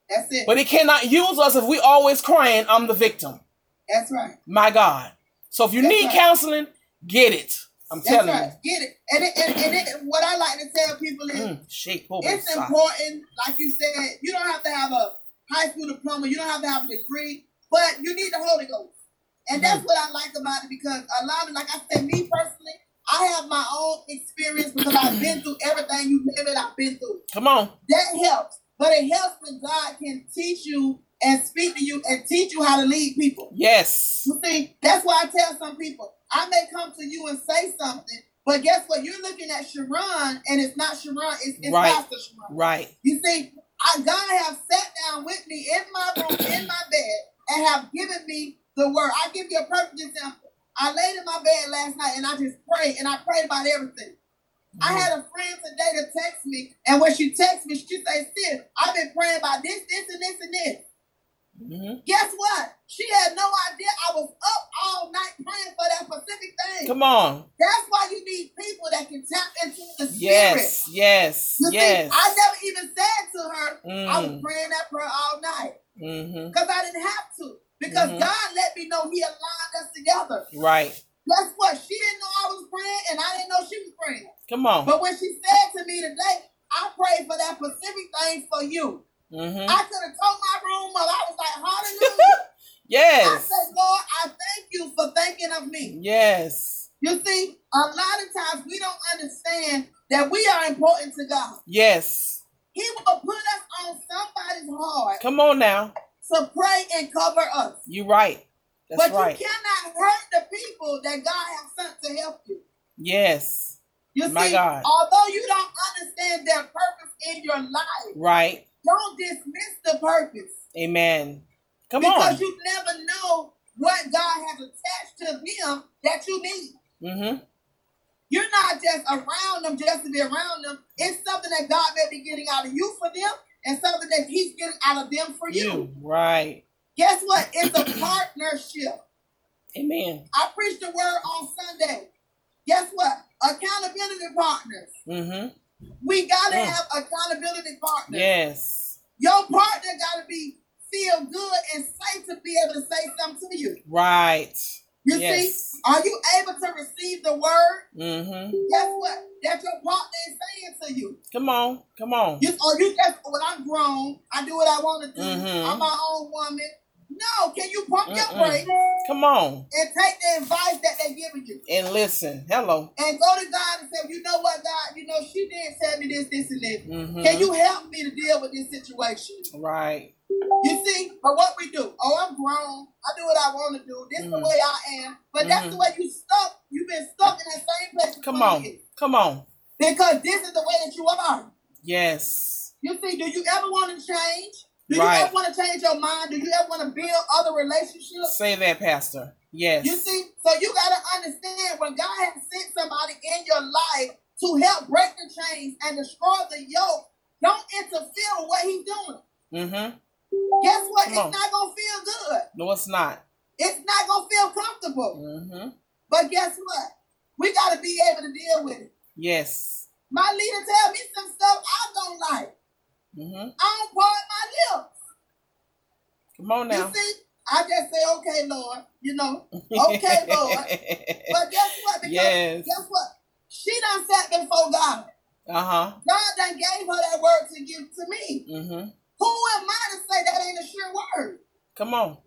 That's it. But He cannot use us if we always crying, I'm the victim. That's right. My God. So if you That's need right. counseling, get it. I'm That's telling right. you. Get it. And, it, and, and it, what I like to tell people is mm, it's important, like you said, you don't have to have a high school diploma, you don't have to have a degree, but you need the Holy Ghost. And mm-hmm. that's what I like about it because a lot of, like I said, me personally, I have my own experience because I've been through everything you name it, I've been through. Come on. That helps. But it helps when God can teach you and speak to you and teach you how to lead people. Yes. You see, that's why I tell some people, I may come to you and say something, but guess what? You're looking at Sharon, and it's not Sharon, it's, it's right. Pastor Sharon. Right. You see, I, God have sat down with me in my room, in my bed, and have given me the word. I'll give you a perfect example. I laid in my bed last night and I just prayed, and I prayed about everything. Mm-hmm. I had a friend today to text me, and when she texts me, she says, Sis, I've been praying about this, this, and this, and this. Mm-hmm. Guess what? She had no idea I was up all night praying for that specific thing. Come on. That's why you need people that can tap into the spirit. Yes, yes, you yes. See, I never even said to her, mm. I was mm. praying that prayer all night. Because mm-hmm. I didn't have to. Because mm-hmm. God let me know He aligned us together. Right. Guess what? She didn't know I was praying, and I didn't know she was praying. Come on. But when she said to me today, I prayed for that specific thing for you. Mm-hmm. I could have told my room up. I was like, hallelujah. yes. I said, Lord, I thank you for thinking of me. Yes. You see, a lot of times we don't understand that we are important to God. Yes. He will put us on somebody's heart. Come on now. To pray and cover us. You're right. That's but right. you cannot hurt the people that God has sent to help you. Yes. You My see, God. although you don't understand their purpose in your life, right? Don't dismiss the purpose. Amen. Come because on. Because you never know what God has attached to them that you need. Mm-hmm. You're not just around them just to be around them. It's something that God may be getting out of you for them and something that He's getting out of them for you. you. Right. Guess what? It's a partnership. Amen. I preached the word on Sunday. Guess what? Accountability partners. Mm-hmm. We gotta mm. have accountability partners. Yes. Your partner gotta be feel good and safe to be able to say something to you. Right. You yes. see, are you able to receive the word? Mm-hmm. Guess what? That's your partner is saying to you. Come on, come on. You, or you just, when I'm grown, I do what I want to do. Mm-hmm. I'm my own woman. No, can you pump Mm-mm. your brakes? Come on. And take the advice that they're giving you. And listen. Hello. And go to God and say, you know what, God, you know, she did tell me this, this, and this. Mm-hmm. Can you help me to deal with this situation? Right. You see, but what we do? Oh, I'm grown. I do what I want to do. This is mm. the way I am. But mm-hmm. that's the way you stuck. You've been stuck in that same place. Come on. Years. Come on. Because this is the way that you are. Yes. You see, do you ever want to change? Do right. you ever want to change your mind? Do you ever want to build other relationships? Say that, Pastor. Yes. You see, so you got to understand when God has sent somebody in your life to help break the chains and destroy the yoke, don't interfere with what he's doing. Mm-hmm. Guess what? Come it's on. not gonna feel good. No, it's not. It's not gonna feel comfortable. Mm-hmm. But guess what? We gotta be able to deal with it. Yes. My leader tell me some stuff I don't like. Mm-hmm. I don't point my lips. Come on now. You see, I just say, okay, Lord. You know, okay, Lord. but guess what? Because yes. guess what? She done sat before God. Uh huh. God done gave her that word to give to me. Mm-hmm. Who am I to say that ain't a sure word? Come on.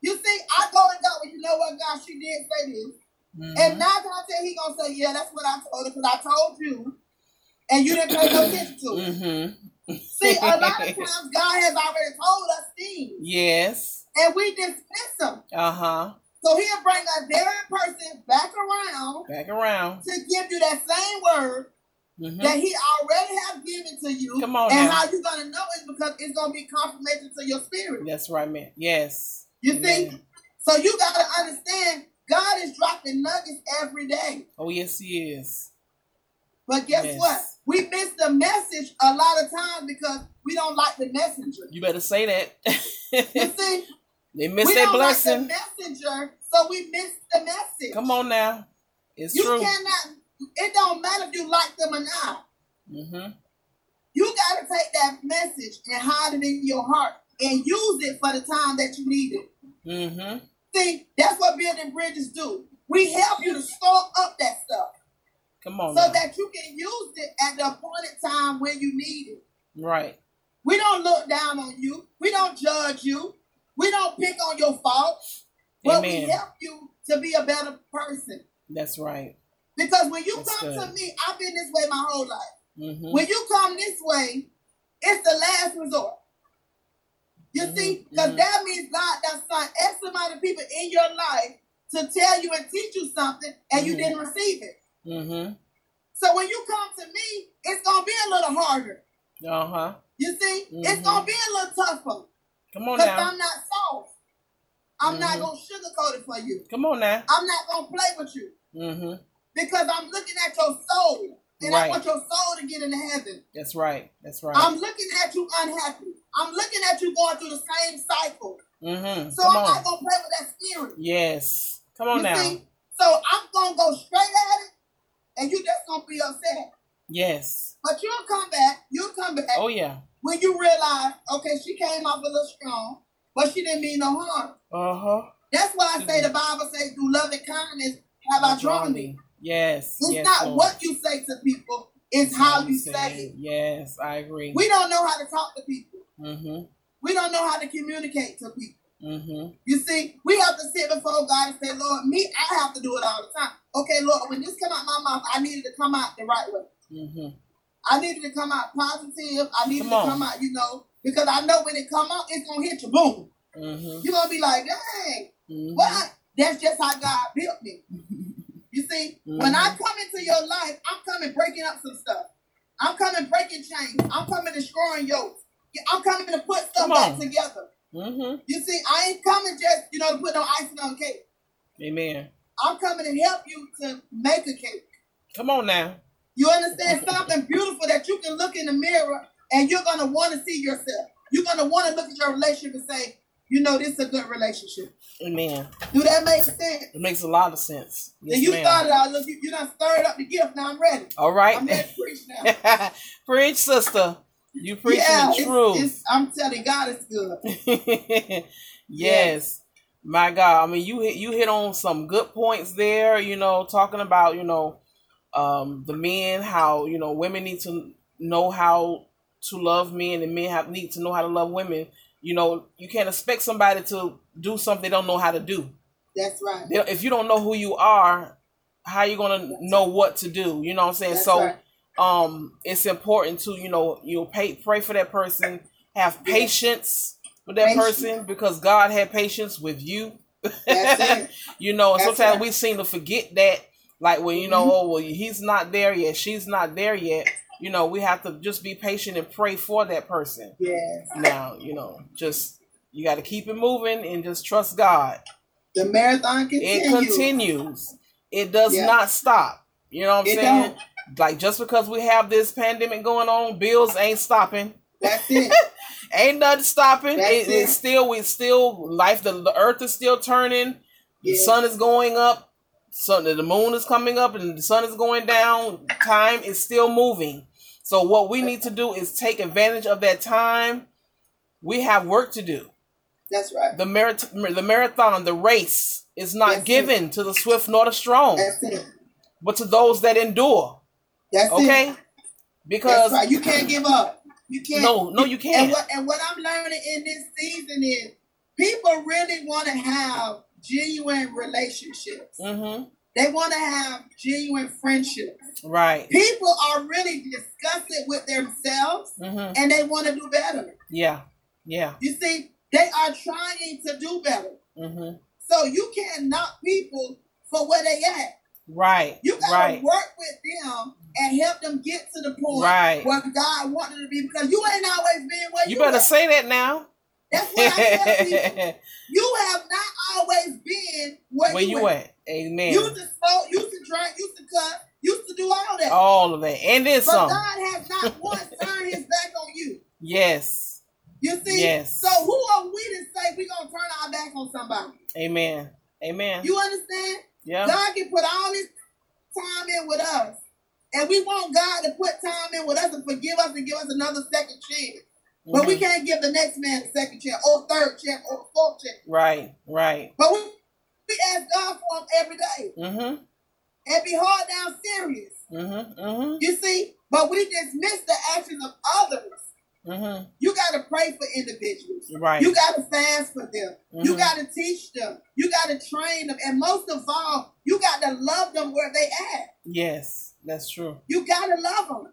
You see, I go to God, well, you know what, God, she did say this. Mm-hmm. And nine times ten, he gonna say, yeah, that's what I told her because I told you, and you didn't pay no attention to it. Mm-hmm. See, a lot of times God has already told us things. Yes. And we dismiss them. Uh huh. So he'll bring a very person back around. Back around. To give you that same word Mm-hmm. that he already have given to you. Come on, and now. how you gonna know is because it's gonna be confirmation to your spirit. That's right, man. Yes. You Amen. see, so you gotta understand, God is dropping nuggets every day. Oh yes, He is. But guess yes. what? We miss the message a lot of times because we don't like the messenger. You better say that. you see, they miss that blessing. Like the messenger, so we miss the message. Come on now, it's you true. You cannot it don't matter if you like them or not. Mm-hmm. You got to take that message and hide it in your heart and use it for the time that you need it. Mm-hmm. See, that's what building bridges do. We help you to store up that stuff. Come on. So now. that you can use it at the appointed time when you need it. Right. We don't look down on you. We don't judge you. We don't pick on your faults. But we help you to be a better person. That's right. Because when you That's come good. to me, I've been this way my whole life. Mm-hmm. When you come this way, it's the last resort. You mm-hmm. see, because mm-hmm. that means God does sent X amount of people in your life to tell you and teach you something, and you mm-hmm. didn't receive it. Mm-hmm. So when you come to me, it's gonna be a little harder. Uh huh. You see, it's gonna be a little tougher. Come on now. Because I'm not soft. I'm not gonna sugarcoat it for you. Come on now. I'm not gonna play with you. Mm-hmm because I'm looking at your soul. And right. I want your soul to get into heaven. That's right. That's right. I'm looking at you unhappy. I'm looking at you going through the same cycle. Mm-hmm. So Come I'm on. not gonna play with that spirit. Yes. Come on you now. See? So I'm gonna go straight at it, and you just gonna be upset. Yes. But you'll come back. You'll come back. Oh yeah. When you realize, okay, she came off a little strong, but she didn't mean no harm. Uh huh. That's why I say the Bible says, "Do love and kindness have I drawn thee." Yes. It's yes, not Lord. what you say to people, it's how you say it. Yes, I agree. We don't know how to talk to people. Mm-hmm. We don't know how to communicate to people. Mm-hmm. You see, we have to sit before God and say, Lord, me, I have to do it all the time. Okay, Lord, when this come out my mouth, I needed to come out the right way. Mm-hmm. I needed to come out positive. I needed come to come out, you know, because I know when it come out, it's gonna hit you, boom. Mm-hmm. You're gonna be like, dang, mm-hmm. what? That's just how God built me. You see, mm-hmm. when I come into your life, I'm coming breaking up some stuff. I'm coming breaking chains. I'm coming destroying yokes. I'm coming to put stuff back together. Mm-hmm. You see, I ain't coming just, you know, to put no icing on cake. Amen. I'm coming to help you to make a cake. Come on now. You understand something beautiful that you can look in the mirror and you're gonna want to see yourself. You're gonna want to look at your relationship and say, you know this is a good relationship. Amen. Do that make sense? It makes a lot of sense. Yes, then you ma'am. started out, look, you, you done stirred up the gift. Now I'm ready. All right. I'm ready to preach now. preach, sister. You preaching yeah, the truth. It's, I'm telling God, it's good. yes. yes. My God, I mean, you hit you hit on some good points there. You know, talking about you know, um, the men, how you know women need to know how to love men, and men have need to know how to love women. You know, you can't expect somebody to do something they don't know how to do. That's right. If you don't know who you are, how you gonna know what to do? You know what I'm saying? That's so, right. um, it's important to you know you pay pray for that person, have patience with that person because God had patience with you. you know, and sometimes right. we seem to forget that. Like when you know, mm-hmm. oh well, he's not there yet, she's not there yet. You know, we have to just be patient and pray for that person. Yes. Now, you know, just you got to keep it moving and just trust God. The marathon continues. It continues. It does yeah. not stop. You know what I'm it saying? Don't. Like just because we have this pandemic going on, bills ain't stopping. That's it. Ain't nothing stopping. It, it's still we still life. The, the earth is still turning. The sun is going up. Sun the moon is coming up and the sun is going down. Time is still moving. So what we need to do is take advantage of that time. We have work to do. That's right. The merit, the marathon, the race is not That's given it. to the swift nor the strong, but to those that endure. That's okay. It. Okay. Because right. you can't give up. You can't. No, no, you can't. And what, and what I'm learning in this season is people really want to have genuine relationships. Mm-hmm. They want to have genuine friendships. Right. People are really disgusted with themselves mm-hmm. and they want to do better. Yeah. Yeah. You see, they are trying to do better. Mm-hmm. So you can't knock people for where they at. Right. You gotta right. work with them and help them get to the point right. where God wanted to be because you ain't always been where you You better at. say that now. That's what I tell people. You have not always been where, where you, you at. Amen. Used to smoke, used to drink, used to cut, used to do all that. All of that. And then but some. God has not once turned his back on you. Yes. You see? Yes. So who are we to say we're gonna turn our back on somebody? Amen. Amen. You understand? Yeah. God can put all this time in with us. And we want God to put time in with us and forgive us and give us another second chance. Mm-hmm. But we mm-hmm. can't give the next man a second chance or third chance or fourth chance. Right, right. But we, we ask God for them every day. Mm-hmm. And be hard down serious. Mm-hmm, mm-hmm. You see? But we dismiss the actions of others. Mm-hmm. You got to pray for individuals. Right. You got to fast for them. Mm-hmm. You got to teach them. You got to train them. And most of all, you got to love them where they at. Yes, that's true. You got to love them.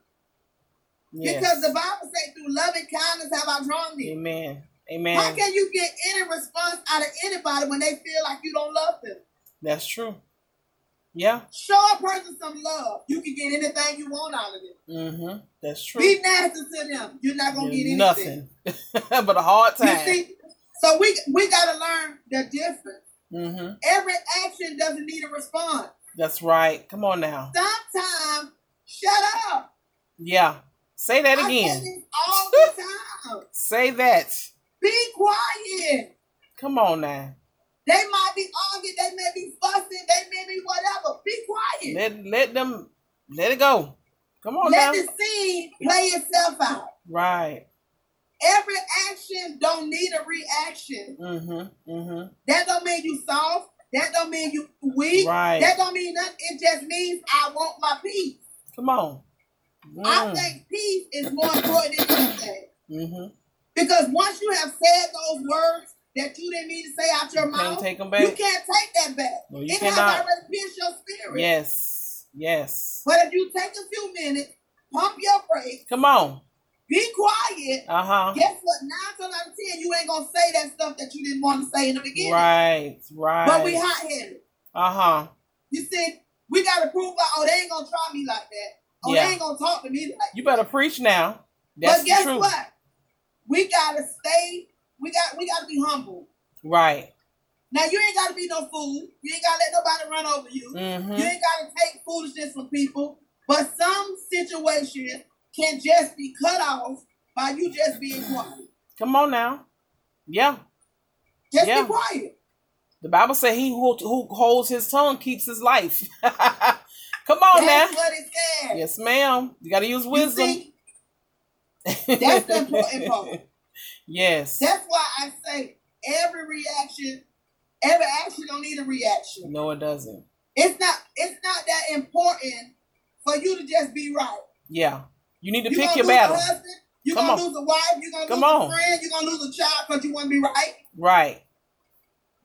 Yes. Because the Bible says, through loving kindness have I drawn thee. Amen. Amen. How can you get any response out of anybody when they feel like you don't love them? That's true. Yeah. Show a person some love. You can get anything you want out of them. Mm-hmm. That's true. Be nasty to them. You're not gonna get anything. Nothing. but a hard time. You see? So we we gotta learn the difference. Mm-hmm. Every action doesn't need a response. That's right. Come on now. Sometimes shut up. Yeah. Say that again. all the time. Say that. Be quiet. Come on now. They might be arguing, they may be fussing, they may be whatever. Be quiet. Let let them let it go. Come on let now. the scene play itself out. Right. Every action don't need a reaction. Mm-hmm. Mm-hmm. That don't mean you soft. That don't mean you weak. Right. That don't mean nothing. It just means I want my peace. Come on. Mm. I think peace is more important than anything. Mm-hmm. Because once you have said those words, that you didn't mean to say out your you mouth. Can't take them back. You can't take that back. No, you it cannot. has already pierced your spirit. Yes. Yes. But if you take a few minutes, pump your brakes. Come on. Be quiet. Uh huh. Guess what? Nine times out of ten, you ain't gonna say that stuff that you didn't want to say in the beginning. Right. Right. But we hot headed. Uh huh. You see, we gotta prove out. Oh, they ain't gonna try me like that. Oh, yeah. they ain't gonna talk to me like. You better preach now. That's but guess the truth. what? We gotta stay. We got. We gotta be humble. Right. Now you ain't gotta be no fool. You ain't gotta let nobody run over you. Mm-hmm. You ain't gotta take foolishness from people. But some situations can just be cut off by you just being quiet. Come on now. Yeah. Just yeah. be quiet. The Bible says he who, who holds his tongue keeps his life. Come on That's now. what it says. Yes, ma'am. You gotta use wisdom. See, That's the important part. Yes. That's why I say every reaction, every action don't need a reaction. No, it doesn't. It's not. It's not that important for you to just be right. Yeah. You need to You pick your lose battle. a husband. You're Come gonna on. lose a wife. You're gonna Come lose on. a friend. You're gonna lose a child because you want to be right. Right.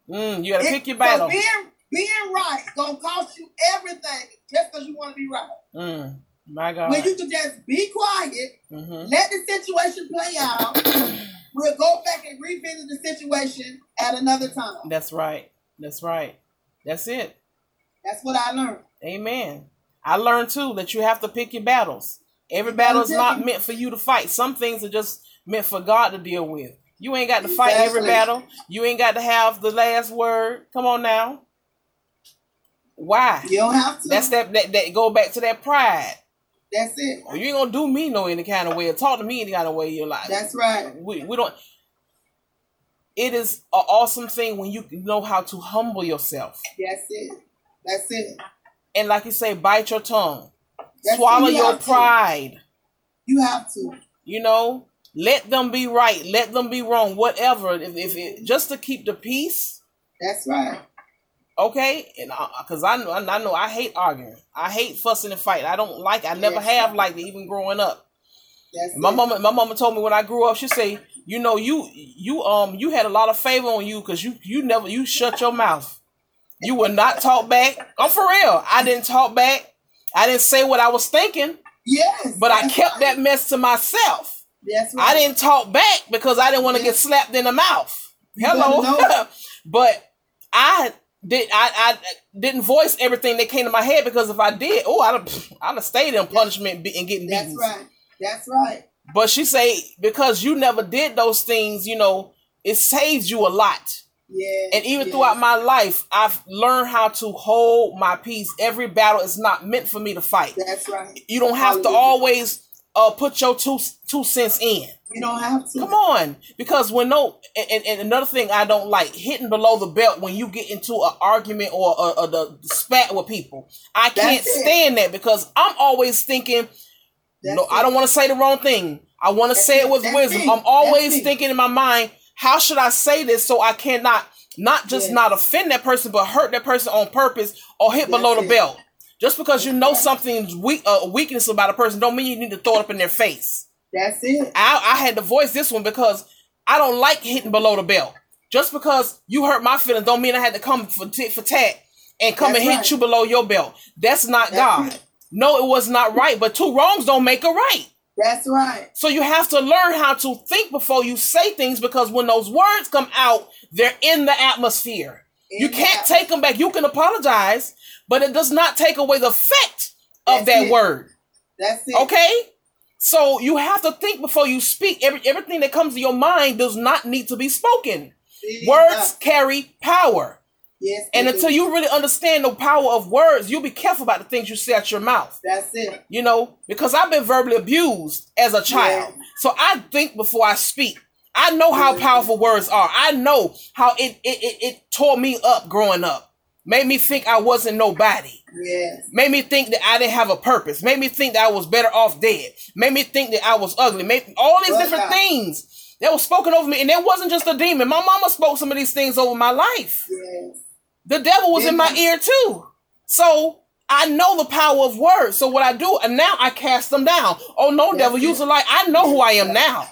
Mm, you gotta It- pick your so battle. being being right gonna cost you everything just because you want to be right. Mm, my God. When you can just be quiet, hmm let the situation play out. We'll go back and revisit the situation at another time. That's right. That's right. That's it. That's what I learned. Amen. I learned too that you have to pick your battles. Every battle is not meant for you to fight. Some things are just meant for God to deal with. You ain't got to fight every battle. You ain't got to have the last word. Come on now. Why? You don't have to. That's that, that that go back to that pride. That's it. Well, you ain't gonna do me no any kind of way or talk to me any kind of way. You're like That's right. we, we don't it is an awesome thing when you know how to humble yourself. That's it. That's it. And like you say, bite your tongue. That's Swallow you your have to. pride. You have to. You know, let them be right, let them be wrong, whatever. If, if it just to keep the peace, That's right. Okay. And because I, know, I know I hate arguing, I hate fussing and fighting. I don't like. I never Yes. have liked it, even growing up. That's My mama, my mama told me when I grew up, she say, you know, you you um you had a lot of favor on you because you you never you shut your mouth. You would not talk back. I'm for real. I didn't talk back. I didn't say what I was thinking, Yes. but I kept right. that mess to myself. That's right. I didn't talk back because I didn't want to Yeah. get slapped in the mouth. Hello, but I did. I, I didn't voice everything that came to my head because if I did, oh, I'd have, I'd have stayed in punishment and getting That's beaten. right. That's right. But she say because you never did those things, you know, it saves you a lot. Yeah. And even yeah. throughout my life, I've learned how to hold my peace. Every battle is not meant for me to fight. That's right. You don't have to always uh, put your two two cents in. You don't have to. Come on, because when no, and, and- another thing I don't like hitting below the belt when you get into an argument or a, a, the spat with people. I can't it. stand that because I'm always thinking, That's no, I don't want to say the wrong thing. I want to That's say it it. with wisdom. it. I'm always thinking in my mind, how should I say this so I cannot not just not offend that person, but hurt that person on purpose or hit below the it. belt. Just because you know something's weak, uh, a weakness about a person, don't mean you need to throw it up in their face. That's it. I, I had to voice this one because I don't like hitting below the belt. Just because you hurt my feelings, don't mean I had to come for tit for tat and come That's and hit you below your belt. That's not That's God. No, it was not right. But two wrongs don't make a right. That's right. So you have to learn how to think before you say things because when those words come out, they're in the atmosphere. you In the can't atm- take them back. You can apologize, but it does not take away the effect of That's that it. word. That's it. Okay? So you have to think before you speak. Every, everything that comes to your mind does not need to be spoken. Words carry power. Yes. And until is. you really understand the power of words, you'll be careful about the things you say out your mouth. That's it. You know, because I've been verbally abused as a child. Yeah. So I think before I speak. I know how powerful words are. I know how it, it, it, it tore me up growing up. Made me think I wasn't nobody. Yes. Made me think that I didn't have a purpose. Made me think that I was better off dead. Made me think that I was ugly. Made all these different things that was spoken over me. And it wasn't just a demon. My mama spoke some of these things over my life. Yes. The devil was in my ear too. So I know the power of words. So what I do, and now I cast them down. Oh no, That's devil, use a light. I know who I am now.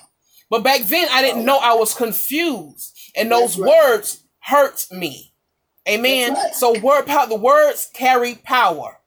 But back then I didn't know I was confused. And those right. words hurt me. Amen. Right. So word power, the words carry power.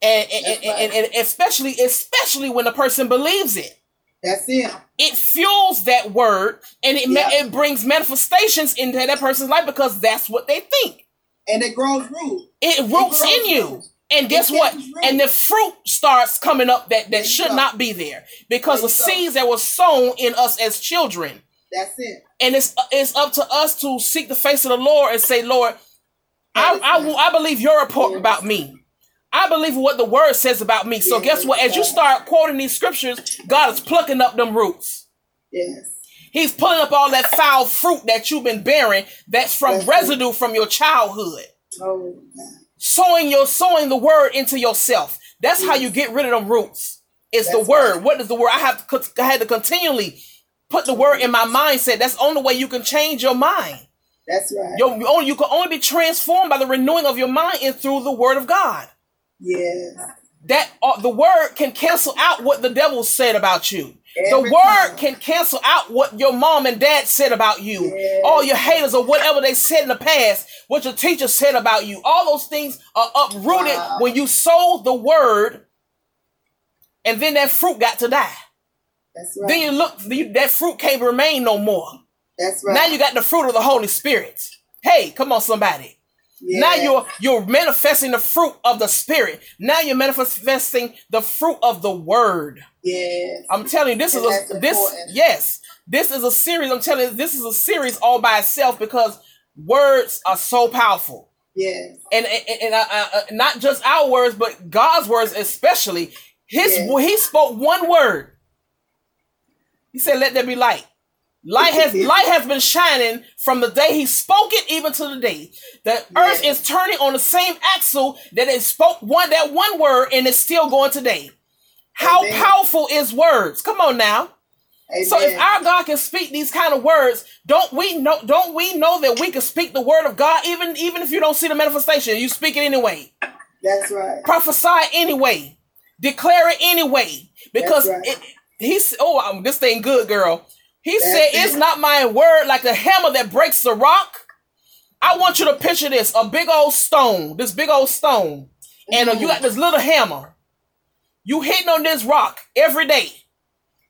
And, and, That's and, and, and especially, especially when a person believes it. That's it. It fuels that word and it, Yeah. it brings manifestations into that person's life because that's what they think. And it grows root. It roots grows in you. root. And guess what? root. And the fruit starts coming up that, that should not be there because There the go. seeds that were sown in us as children. That's it. And it's it's up to us to seek the face of the Lord and say, Lord, I, I, I believe your report about me. I believe what the word says about me. So Yes, guess what? As you start quoting these scriptures, God is plucking up them roots. Yes. He's pulling up all that foul fruit that you've been bearing that's from residue from your childhood. Oh, sowing your sowing the word into yourself. That's how you get rid of them roots. It's the word. Right. What is the word? I have to, I had to continually put the word in my mindset. That's the only way you can change your mind. That's right. You, only, you can only be transformed by the renewing of your mind and through the word of God. Yes. That uh, the word can cancel out what the devil said about you. Every the word time. can cancel out what your mom and dad said about you. Yes. All your haters or whatever they said in the past, what your teacher said about you. All those things are uprooted wow. when you sold the word and then that fruit got to die. That's right. Then you look, that fruit can't remain no more. That's right. Now you got the fruit of the Holy Spirit. Hey, come on, somebody. Now you're you're manifesting the fruit of the spirit. Now you're manifesting the fruit of the word. Yes. I'm telling you, this and is a this important. yes. This is a series. I'm telling you, this is a series all by itself because words are so powerful. Yes. And and, and uh, uh, uh not just our words, but God's words especially. His yes. he spoke one word. He said, "Let there be light." Light has light has been shining from the day he spoke it even to the day. The earth is turning on the same axle that it spoke one that one word and it's still going today. How Amen. powerful is words? Come on now. Amen. So if our God can speak these kind of words, don't we know don't we know that we can speak the word of God even even if you don't see the manifestation, you speak it anyway. That's right. Prophesy anyway. Declare it anyway. Because right. it, he's oh this thing good, girl. He That's said, it. It's not my word like a hammer that breaks the rock. I want you to picture this a big old stone, this big old stone. And uh, you got this little hammer. You hitting on this rock every day.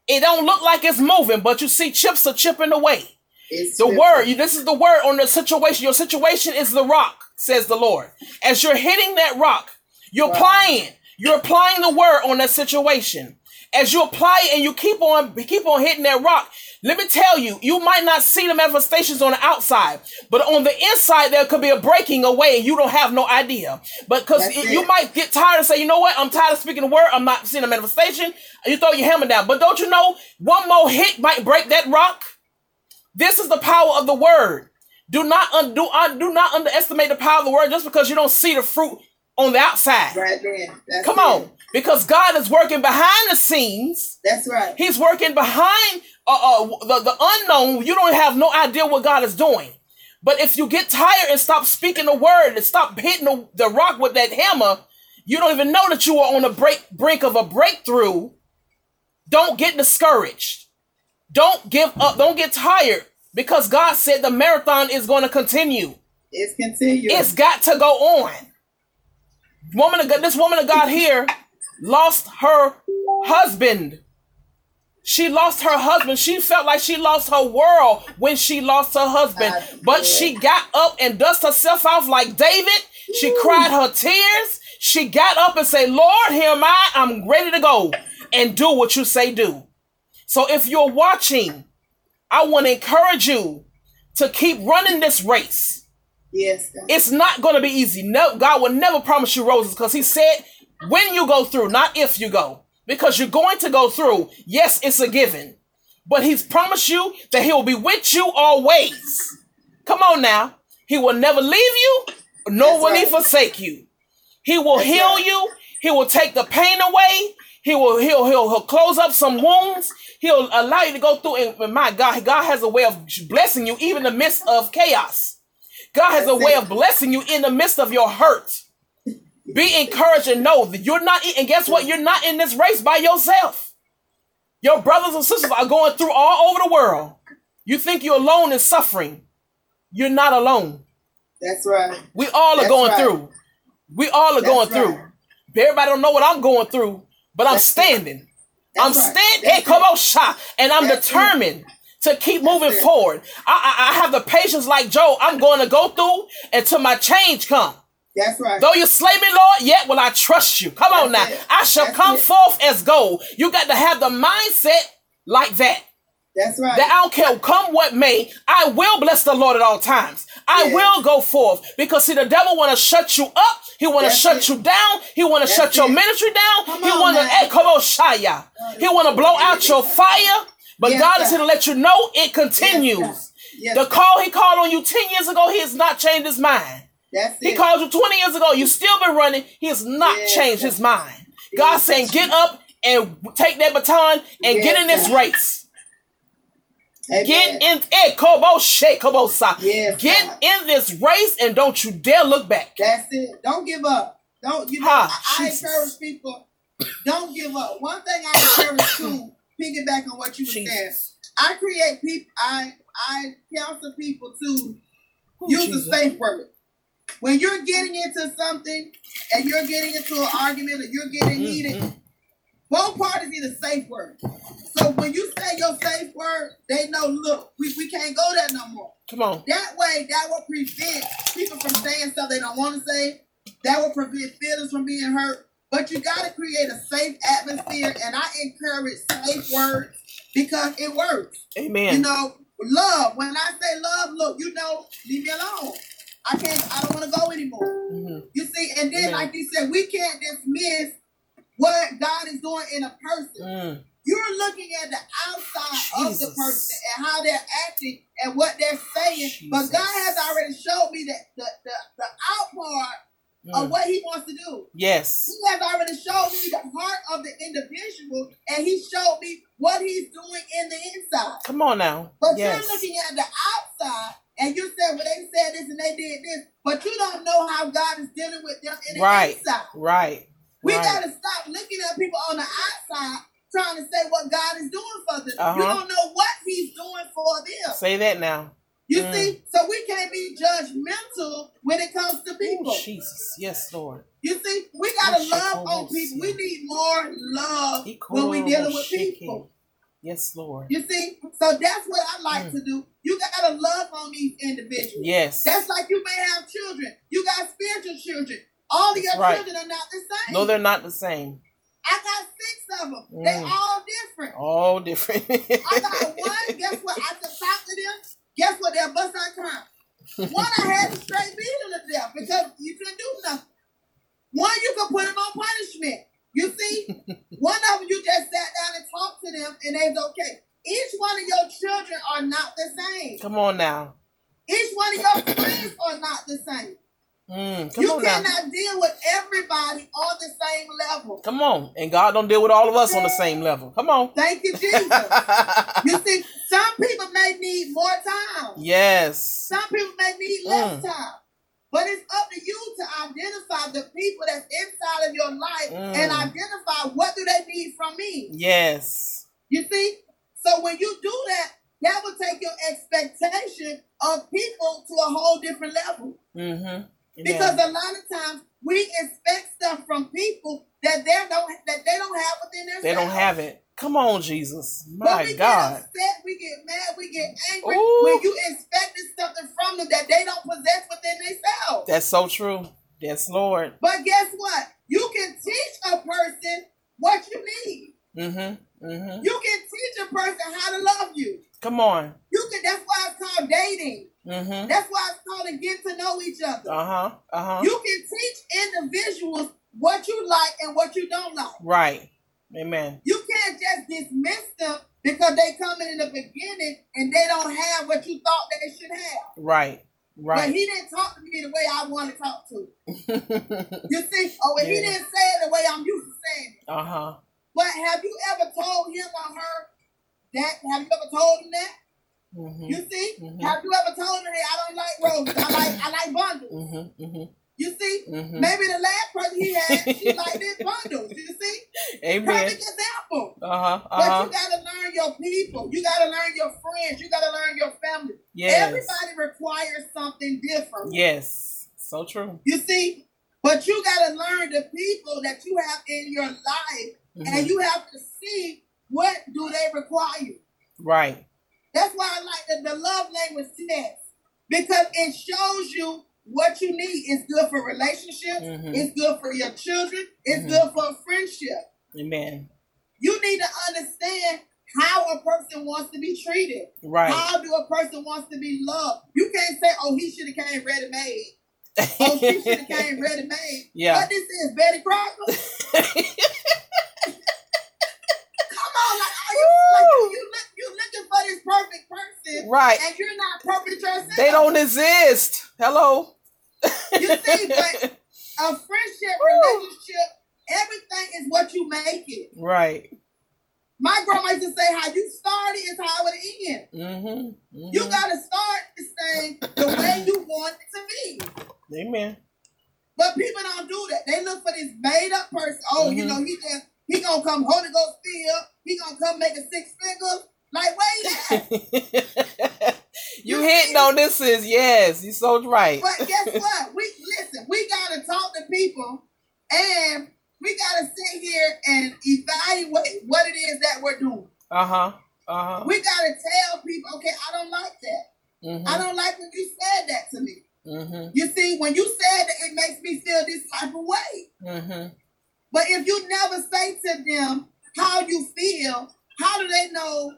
It don't look like it's moving, but you see chips are chipping away. It's the word, this is the word on the situation. Your situation is the rock, says the Lord. As you're hitting that rock, you're wow. applying, you're applying the word on that situation. As you apply it and you keep on keep on hitting that rock, let me tell you, you might not see the manifestations on the outside, but on the inside, there could be a breaking away and you don't have no idea. But because you might get tired and say, you know what, I'm tired of speaking the word, I'm not seeing a manifestation. You throw your hammer down. But don't you know, one more hit might break that rock? This is the power of the word. Do not un- do, uh, do not underestimate the power of the word just because you don't see the fruit on the outside. Right there. Come on. Because God is working behind the scenes. That's right. He's working behind uh, uh, the, the unknown. You don't have no idea what God is doing. But if you get tired and stop speaking the word and stop hitting the, the rock with that hammer, you don't even know that you are on the break, brink of a breakthrough. Don't get discouraged. Don't give up. Don't get tired because God said the marathon is going to continue. It's continuing. It's got to go on. Woman of God, this woman of God here lost her husband. She lost her husband. She felt like she lost her world when she lost her husband. But she got up and dusted herself off like David. She cried her tears. She got up and said, Lord, here am I. I'm ready to go and do what you say do. So if you're watching, I want to encourage you to keep running this race. Yes. It's not going to be easy. No, God will never promise you roses because He said when you go through, not if you go, because you're going to go through. Yes, it's a given, but He's promised you that He will be with you always. Come on now. He will never leave you, nor will right. He forsake you. He will That's heal right. you. He will take the pain away. He will he'll, he'll he'll close up some wounds. He'll allow you to go through. And my God, God has a way of blessing you even in the midst of chaos. God has That's a way of blessing you in the midst of your hurt. Be encouraged and know that you're not, and guess what? You're not in this race by yourself. Your brothers and sisters are going through all over the world. You think you're alone in suffering. You're not alone. That's right. We all are That's going right. through. We all are That's going right. through. Everybody don't know what I'm going through, but I'm standing. I'm standing. Hey, come on, shot, and I'm That's determined. To keep moving forward. I, I, I have the patience like Job. I'm going to go through until my change come. That's right. Though you slay me, Lord, yet will I trust you. Come That's on now. It. I shall That's come it. forth as gold. You got to have the mindset like that. That's right. That I don't care come what may, I will bless the Lord at all times. I yes. will go forth because see the devil want to shut you up. He want to shut it. you down. He want to shut it. your ministry down. Come he want to come on, Shaya. He want to blow out your fire. But yes, God is here to let you know it continues. Yes, the call he called on you 10 years ago, he has not changed his mind. That's he called you 20 years ago, you still been running, he has not changed his mind. God saying, get up and take that baton and get in this race. Amen. Get in eh, Kobo Shake Kobo. Yes, get God. in this race and don't you dare look back. That's it. Don't give up. Don't you know ha, I, I encourage people, don't give up. One thing I encourage too, piggyback on what you were saying. I create people I I counsel people to Ooh, use Jesus. a safe word. When you're getting into something and you're getting into an argument or you're getting mm-hmm. heated, both parties need a safe word. So when you say your safe word, they know, look, we, we can't go there no more. Come on. That way, that will prevent people from saying stuff they don't want to say. That will prevent feelings from being hurt. But you got to create a safe atmosphere, and I encourage safe words because it works. Amen. You know, love. When I say love, look, you know, leave me alone. I can't. I don't want to go anymore. Mm-hmm. You see, and then Amen. like you said, we can't dismiss what God is doing in a person. Mm. You're looking at the outside Jesus. of the person and how they're acting and what they're saying. Jesus. But God has already showed me that the, the, the out part mm. of what he wants to do. Yes. He has already showed me the heart of the individual and he showed me what he's doing in the inside. Come on now. But yes. you're looking at the outside and you said, well, they said this and they did this, but you don't know how God is dealing with them in the right. inside. Right. We right. got to stop looking at people on the outside trying to say what God is doing for them. Uh-huh. You don't know what He's doing for them. Say that now. You mm. see, so we can't be judgmental when it comes to people. Ooh, Jesus, yes, Lord. You see, we gotta love on people. We need more love when we're dealing with people. Yes, Lord. You see, so that's what I like mm. to do. You gotta love on these individuals. Yes. That's like you may have children. You got spiritual children. All of your right. children are not the same. No, they're not the same. I got six of them. Mm. They all different. All different. I got one. Guess what? I can talk to them. Guess what? They'll bust out crying. One I had to straight beat them to death because you couldn't do nothing. One you could put them on punishment. You see, one of them you just sat down and talked to them and they's okay. Each one of your children are not the same. Come on now. Each one of your friends are not the same. Mm, you cannot now. deal with everybody on the same level. Come on. And God don't deal with all of us on the same level. Come on. Thank you, Jesus. you see, some people may need more time. Yes. Some people may need less mm. time. But it's up to you to identify the people that's inside of your life mm. and identify what do they need from me. Yes. You see? So when you do that, that will take your expectation of people to a whole different level. Mm-hmm. Because a lot of times we expect stuff from people that they don't that they don't have within themselves. They don't have it. Come on, Jesus. My we God. Get upset, we get mad, we get angry Ooh. when you expected something from them that they don't possess within themselves. That's so true. Yes, Lord. But guess what? You can teach a person what you need. Mm-hmm. Mm-hmm. You can teach a person how to love you. Come on. You can. That's why it's called dating. Mm-hmm. That's why it's called to get to know each other. Uh huh. Uh huh. You can teach individuals what you like and what you don't like. Right. Amen. You can't just dismiss them because they come in, in the beginning and they don't have what you thought they should have. Right. Right. But he didn't talk to me the way I want to talk to. you see? Oh, and yeah. he didn't say it the way I'm used to saying it. Uh huh. But have you ever told him or her that? Have you ever told him that? Mm-hmm. You see? Mm-hmm. Have you ever told her, hey, I don't like roses. I like I like bundles. Mm-hmm. mm-hmm. You see? Mm-hmm. Maybe the last person he had, she liked his bundles. You see? Amen. Perfect example. Uh-huh. uh-huh. But you gotta learn your people. You gotta learn your friends. You gotta learn your family. Yes. Everybody requires something different. Yes. So true. You see? But you gotta learn the people that you have in your life. And mm-hmm. you have to see what do they require. Right. That's why I like the, the love language test because it shows you what you need. It's good for relationships. Mm-hmm. It's good for your children. It's mm-hmm. good for friendship. Amen. You need to understand how a person wants to be treated. Right. How do a person wants to be loved? You can't say, "Oh, he should have came ready made." oh, she should have came ready made. Yeah. What this is, Betty Crocker? you look, you looking for this perfect person, right? And you're not perfect yourself. They don't exist. Hello. you see, but a friendship, relationship, everything is what you make it. Right. My grandma used to say, "How you started is how it ends." Mm-hmm. mm-hmm. You gotta start this thing the way you want it to be. Amen. But people don't do that. They look for this made up person. Oh, mm-hmm. you know, he just he gonna come Holy Ghost filled. He gonna come make a six figure. Like wait. you, you hitting on this is yes, you so right. But guess what? We listen. We gotta talk to people, and we gotta sit here and evaluate what it is that we're doing. Uh huh. Uh huh. We gotta tell people, okay, I don't like that. Mm-hmm. I don't like when you said that to me. Mm-hmm. You see, when you said that, it makes me feel this type of way. Mm-hmm. But if you never say to them how you feel, how do they know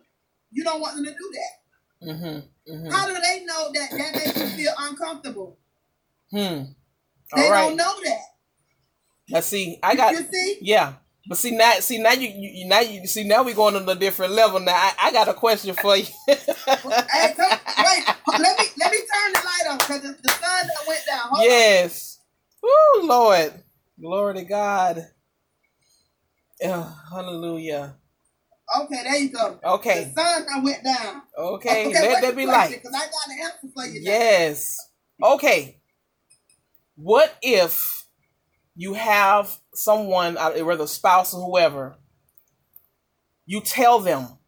you don't want them to do that? Mm-hmm. Mm-hmm. How do they know that that makes you feel uncomfortable? Hmm. All they right. don't know that. Now see, I got you see? yeah. But see now, see now you, you now you see now we're going on a different level. Now I, I got a question for you. hey, come, wait, let me let me turn the light on because the, the sun went down. Hold yes. Oh Lord, glory to God. Oh, hallelujah. Okay, there you go. Okay. The sun I went down. Okay, okay let that be light. Because I got an answer for you. Yes. Now. Okay. What if you have someone, uh, whether spouse or whoever, you tell them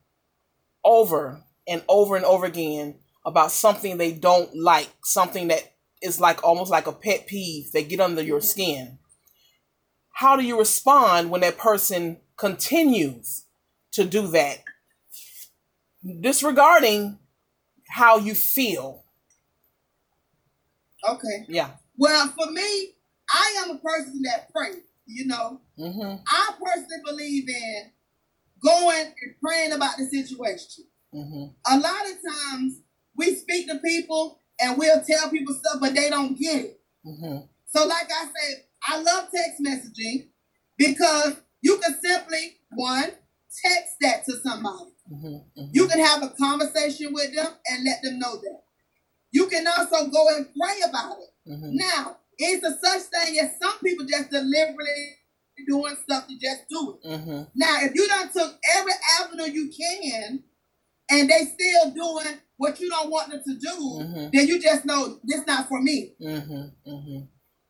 over and over and over again about something they don't like, something that is like almost like a pet peeve. They get under your skin. How do you respond when that person continues to do that? Disregarding how you feel. Okay. Yeah. Well, for me, I am a person that prays. You know, mm-hmm. I personally believe in going and praying about the situation. Mm-hmm. A lot of times we speak to people and we'll tell people stuff, but they don't get it. Mm-hmm. So, like I said, I love text messaging because you can simply one text that to somebody. Mm-hmm. Mm-hmm. You can have a conversation with them and let them know that. You can also go and pray about it. Mm-hmm. Now, it's a such thing as some people just deliberately doing stuff to just do it. Mm-hmm. Now, if you done took every avenue you can, and they still doing what you don't want them to do, mm-hmm. then you just know this not for me. Mm-hmm.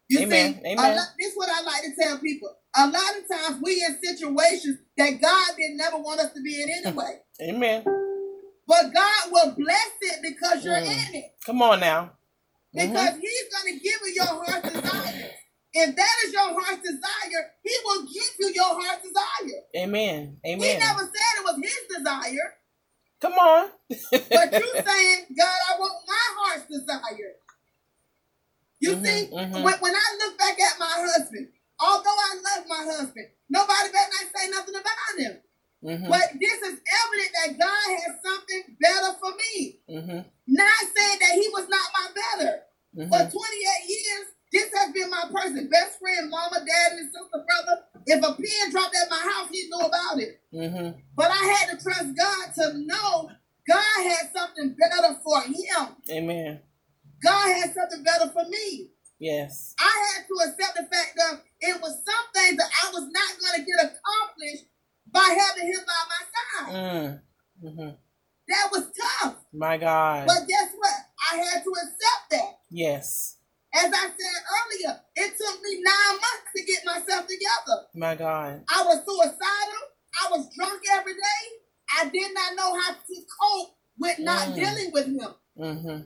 You Amen. see, Amen. Lot, this is what I like to tell people. A lot of times we in situations that God didn't never want us to be in anyway. Amen. But God will bless it because you're mm. in it. Come on now. Because mm-hmm. He's going to give you your heart's desire. If that is your heart's desire, He will give you your heart's desire. Amen. Amen. He never said it was His desire. Come on. but you saying, God, I want my heart's desire. You mm-hmm, see, mm-hmm. When, when I look back at my husband, although I love my husband, nobody better not say nothing about him. Mm-hmm. But this is evident that God has something better for me. Mm-hmm. Not saying that He was not my better. Mm-hmm. For 28 years, this has been my person, best friend, mama, dad, and sister, brother. If a pin dropped at my house, he knew about it. Mm-hmm. But I had to trust God to know God had something better for him. Amen. God had something better for me. Yes. I had to accept the fact that it was some things that I was not going to get accomplished by having him by my side. Mm. Mm-hmm. That was tough. My God. But guess what? I had to accept that. Yes. As I said earlier, it took me nine months to get myself together. My God. I was suicidal. I was drunk every day. I did not know how to cope with not mm. dealing with him. Mm-hmm.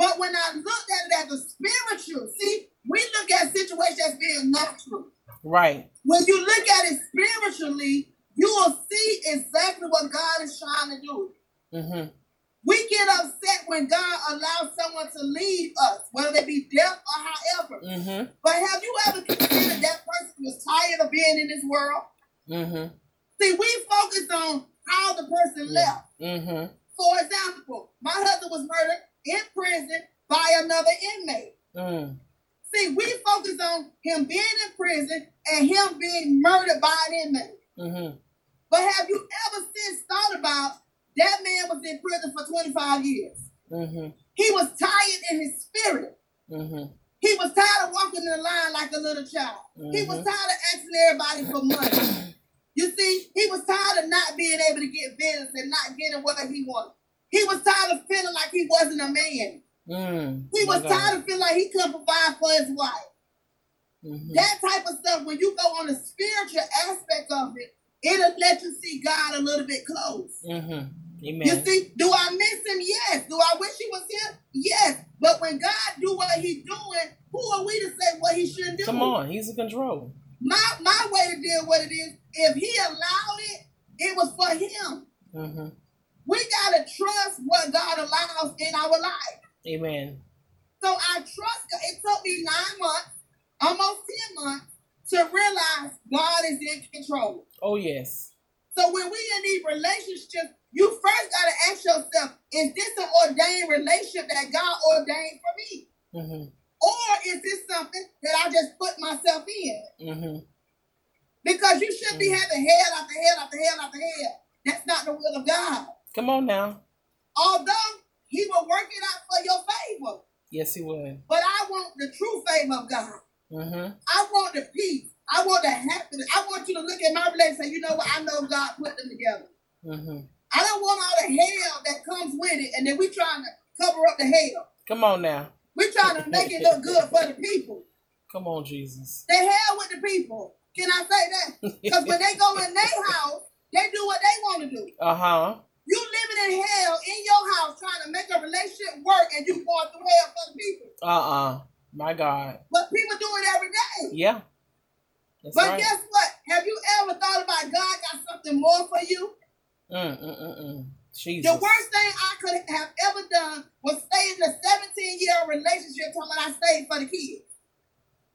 But when I looked at it as a spiritual, see, we look at situations as being natural. Right. When you look at it spiritually, you will see exactly what God is trying to do. Mm-hmm. We get upset when God allows someone to leave us, whether they be deaf or however. Mm-hmm. But have you ever considered that person was tired of being in this world? Mm-hmm. See, we focus on how the person left. Mm-hmm. For example, my husband was murdered in prison by another inmate. Mm. See, we focus on him being in prison and him being murdered by an inmate. Mm-hmm. But have you ever since thought about that man was in prison for 25 years? Mm-hmm. He was tired in his spirit. Mm-hmm. He was tired of walking in the line like a little child. He was mm-hmm. tired of asking everybody for money. you see, he was tired of not being able to get visits and not getting what he wanted. He was tired of feeling like he wasn't a man. Mm, he was tired of feeling like he couldn't provide for his wife. Mm-hmm. That type of stuff, when you go on the spiritual aspect of it, it'll let you see God a little bit close. Mm-hmm. Amen. You see, do I miss him? Yes. Do I wish he was here? Yes. But when God do what he's doing, who are we to say what he shouldn't do? Come on, he's in control. My my way to deal with it is if he allowed it, it was for him. Mm-hmm. We gotta trust what God allows in our life. Amen. So I trust God. It took me nine months, almost ten months, to realize God is in control. Oh yes. So when we in these relationships, you first got to ask yourself, is this an ordained relationship that God ordained for me? Mm-hmm. Or is this something that I just put myself in? Mm-hmm. Because you should be mm-hmm. having head after head after head after head. That's not the will of God. Come on now. Although he will work it out for your favor. Yes, he will. But I want the true favor of God. Mm-hmm. I want the peace. I want the happiness. I want you to look at my relationship and say, you know what? I know God put them together. Mm-hmm. I don't want all the hell that comes with it, and then we trying to cover up the hell. Come on now. We're trying to make it look good for the people. Come on, Jesus. The hell with the people. Can I say that? Because when they go in their house, they do what they want to do. Uh huh. You living in hell in your house trying to make a relationship work, and you going through hell for the people. Uh uh My God. But people do it every day. Yeah. That's but right. guess what? Have you ever thought about God got something more for you? Mm, mm, mm, mm. The worst thing I could have ever done was stay in a 17 year relationship talking I stayed for the kids.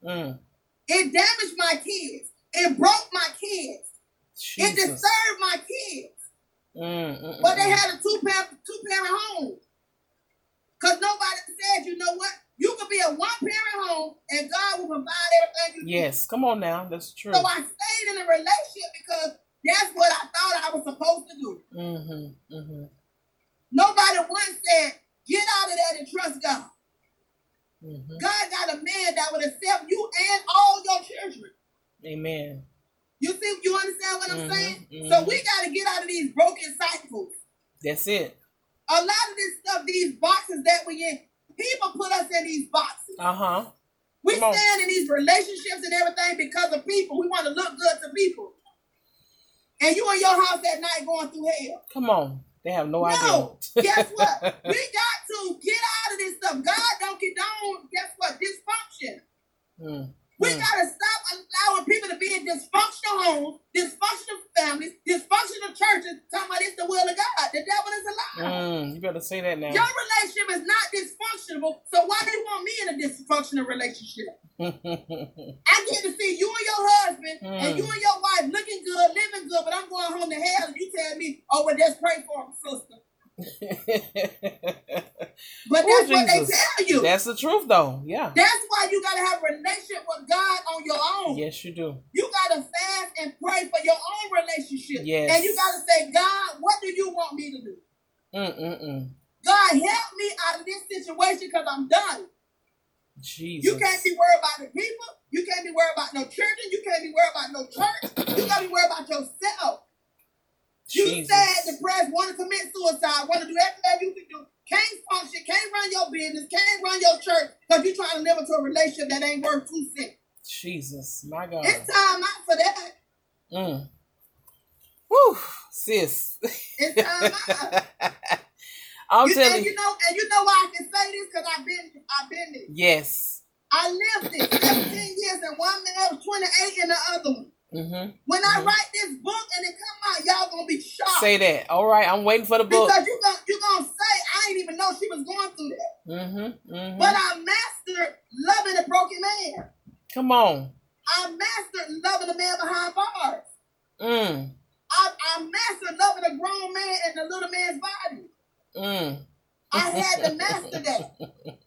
Mm. It damaged my kids. It broke my kids. Jesus. It disturbed my kids. Mm, mm, but they mm. had a two parent two parent home. Cause nobody said, you know what? You could be a one parent home and God will provide everything you Yes, come on now. That's true. So I stayed in a relationship because that's what I thought I was supposed to do. Mm-hmm, mm-hmm. Nobody once said, get out of that and trust God. Mm-hmm. God got a man that would accept you and all your children. Amen. You see, you understand what I'm mm-hmm, saying? Mm-hmm. So we got to get out of these broken cycles. That's it. A lot of this stuff, these boxes that we in, people put us in these boxes. Uh huh. We Come stand on. in these relationships and everything because of people. We want to look good to people and you in your house at night going through hell. Come on. They have no, no idea. No. guess what? we got to get out of this stuff. God don't condone, guess what? Dysfunction. Mm. We gotta stop allowing people to be in dysfunctional homes, dysfunctional families, dysfunctional churches, talking about it's the will of God. The devil is alive. Mm, you better say that now. Your relationship is not dysfunctional, so why do you want me in a dysfunctional relationship? I get to see you and your husband mm. and you and your wife looking good, living good, but I'm going home to hell and you tell me, oh, well, just pray for him, sister. but that's what they tell you. That's the truth, though. Yeah. That's why you gotta have a relationship with God on your own. Yes, you do. You gotta fast and pray for your own relationship. Yes. And you gotta say, God, what do you want me to do? Mm-mm-mm. God, help me out of this situation because I'm done. Jesus. You can't be worried about the people. You can't be worried about no children. You can't be worried about no church. you gotta be worried about yourself. You Jesus. sad, depressed, want to commit suicide, want to do everything that you can do. Can't function, can't run your business, can't run your church because you're trying to live into a relationship that ain't worth two cents. Jesus, my God. It's time out for that. Mm. Woo, sis. It's time out. I'm you, telling you. You know, and you know why I can say this because I've been, I've been there. Yes. I lived it 17 years in one man, I was 28 in the other one. Mm-hmm. When I mm-hmm. write this book and it come out, y'all gonna be shocked. Say that. All right, I'm waiting for the book. Because you gonna you gonna say I didn't even know she was going through that. Mm-hmm. mm-hmm. But I mastered loving a broken man. Come on. I mastered loving a man behind bars. Mm. I, I mastered loving a grown man in a little man's body. Mm. I had to master that.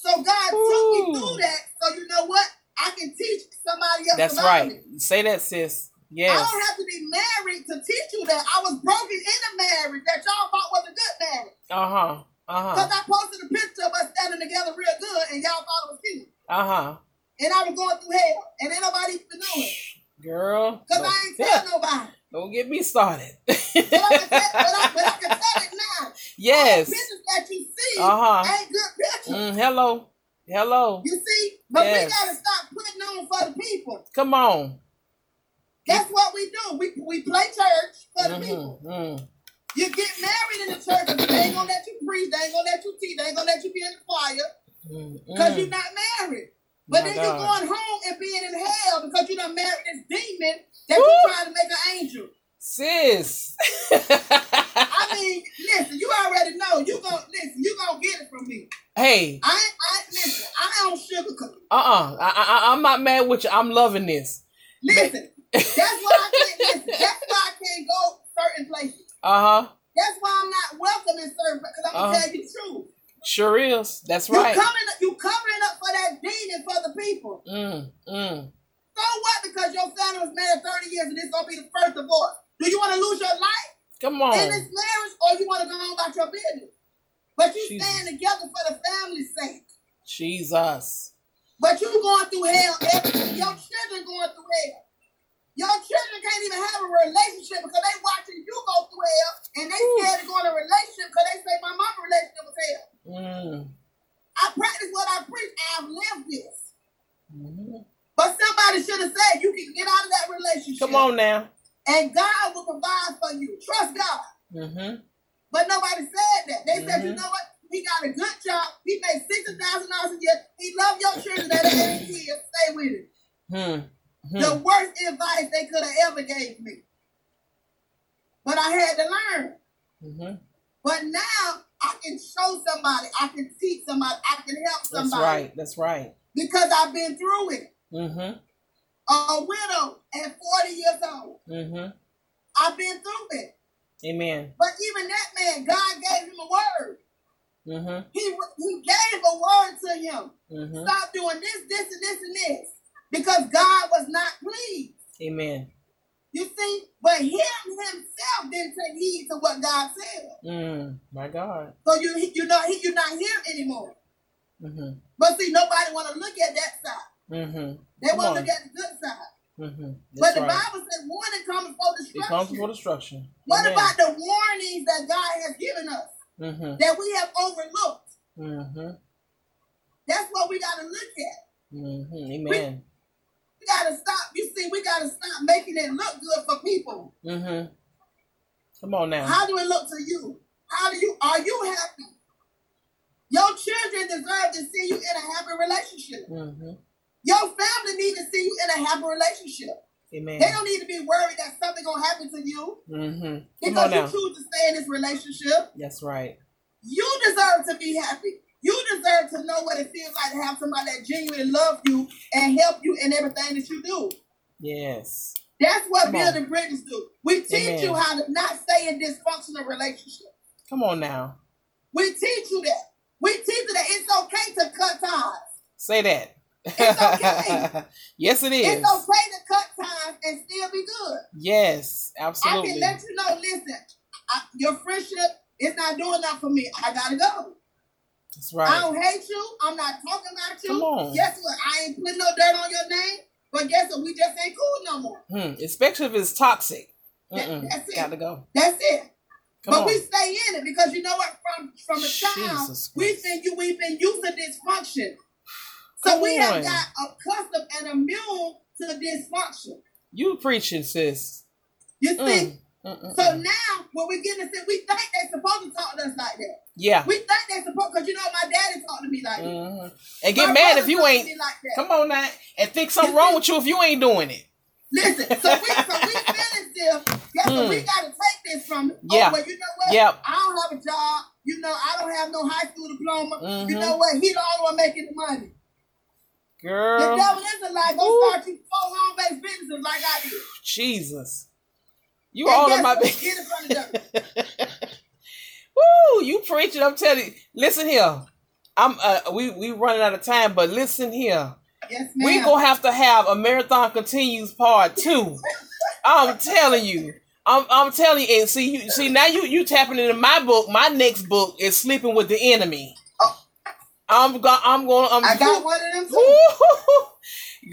So God Ooh. took me through that. So you know what? I can teach somebody else. That's right. Say that, sis. Yes. I don't have to be married to teach you that. I was broken in a marriage that y'all thought was a good marriage. Uh huh. Uh huh. Because I posted a picture of us standing together real good, and y'all thought it was cute. Uh huh. And I was going through hell, and ain't nobody even knew it. Girl. Cause I ain't tell nobody. Don't get me started. but, I can tell, but, I, but I can tell it now. Yes. All the pictures that you see Uh-huh. ain't good pictures. Mm, hello. Hello. You see? But Yes. we gotta stop putting on for the people. Come on. That's what we do. We we play church for the people. Mm-hmm. Mm. You get married in the church, they ain't gonna let you preach, they ain't gonna let you teach, they ain't gonna let you be in the choir Mm. because Mm. you're not married. But My then you're God. going home and being in hell because you done married this demon that Woo. you're trying to make an angel. Sis. I mean, listen, you already know. You gon' listen, you gonna get it from me. hey. I ain't I listen, I don't sugarcoat. Uh-uh. I, I, I'm not mad with you. I'm loving this. Listen, that's why I can't listen. That's why I can't go certain places. Uh-huh. That's why I'm not welcome in certain because I'm gonna Uh-huh. tell you the truth. Sure is. That's right. You coming you covering up for that demon for the people. Mm. Mm. So what? Because your family was married 30 years and this gonna be the first divorce. Do you want to lose your life Come on. in this marriage or you want to go on about your business? But you Jesus. stand together for the family's sake. Jesus. You going through hell. Every, your children going through hell. Your children can't even have a relationship because they watching you go through hell and they scared to go in a relationship because they say my mama relationship was hell. Mm. I practice what I preach. I've lived this. Mhm. But somebody should have said you can get out of that relationship. Come on now. And God will provide for you. Trust God. Mm-hmm. But nobody said that. They said, you Mhm. know what? He got a good job. He made sixty thousand dollars a year. He loved your children that ain't kids. Stay with him. Hmm. The Hmm. worst advice they could have ever gave me. But I had to learn. Mm-hmm. But now I can show somebody. I can teach somebody. I can help That's somebody. Right. Because I've been through it. Mm-hmm. A widow at 40 years old. Mm-hmm. I've been through it. Amen. But even that man, God gave him a word. Mm-hmm. He, he gave a word to him. Mm-hmm. Stop doing this, this, and this, and this. Because God was not pleased. Amen. You see? But him himself didn't take heed to what God said. Mm. My God. So you you know he, you're not here anymore. Mm-hmm. But see, nobody want to look at that side. Mm-hmm. They want to look at the good side. Mm-hmm. but the right. Bible says warning comes before It comes before destruction. what Amen. about the warnings that God has given us Mm-hmm. that we have overlooked? Mm-hmm. That's what we got to look at. Mm-hmm. Amen. We got to stop. You see, we got to stop making it look good for people. Mm-hmm. Come on now. How do it look to you? How do you are you happy? Your children deserve to see you in a happy relationship. Mm-hmm. Your family need to see you in a happy relationship. Amen. They don't need to be worried that something gonna happen to you Mm-hmm. Because you choose to stay in this relationship. That's right. You deserve to be happy. You deserve to know what it feels like to have somebody that genuinely loves you and help you in everything that you do. Yes. That's what Come on. building bridges do. We teach Amen. you how to not stay in dysfunctional relationships. Come on now. We teach you that. We teach you that it's okay to cut ties. Say that. It's okay. yes, it is. It's okay to cut ties and still be good. Yes, absolutely. I can let you know, listen, I, your friendship is not doing that for me. I gotta go. That's right. I don't hate you. I'm not talking about you. Come on. Guess what? I ain't putting no dirt on your name. But guess what? We just ain't cool no more. Hmm. Especially if it's toxic. That- that's it. Got to go. That's it. Come but on. we stay in it because you know what? From from a child, we've Christ. been you we've been used to dysfunction. So Come we on. have got accustomed and immune to the dysfunction. You preaching, sis. You see? Mm. Mm-mm. So now when we get into we think they're supposed to talk to us like that. yeah. We think they're supposed because you know my daddy talked to me like that. Mhm. And get My mad if you ain't. like that. Come on now. And think something You wrong see? with you if you ain't doing it. Listen, so we so we still. Guess what? We Hmm. gotta take this from it. Yeah. Oh, well, you know what? Yep. I don't have a job. You know, I don't have no high school diploma. You Mhm. know what? He the only one making the money. The Girl. devil is a lie. Go start you four home-based businesses like I did. Jesus. You And all in my business. Get it from the devil. Woo, you preaching. I'm telling you. Listen here. I'm uh we we running out of time, but listen here. Yes, ma'am. We gonna have to have a marathon continues part two. I'm telling you. I'm, I'm telling you, and see you see now you you tapping into my book. My next book is sleeping with the enemy. I'm going. I'm going. I'm I got one of them too.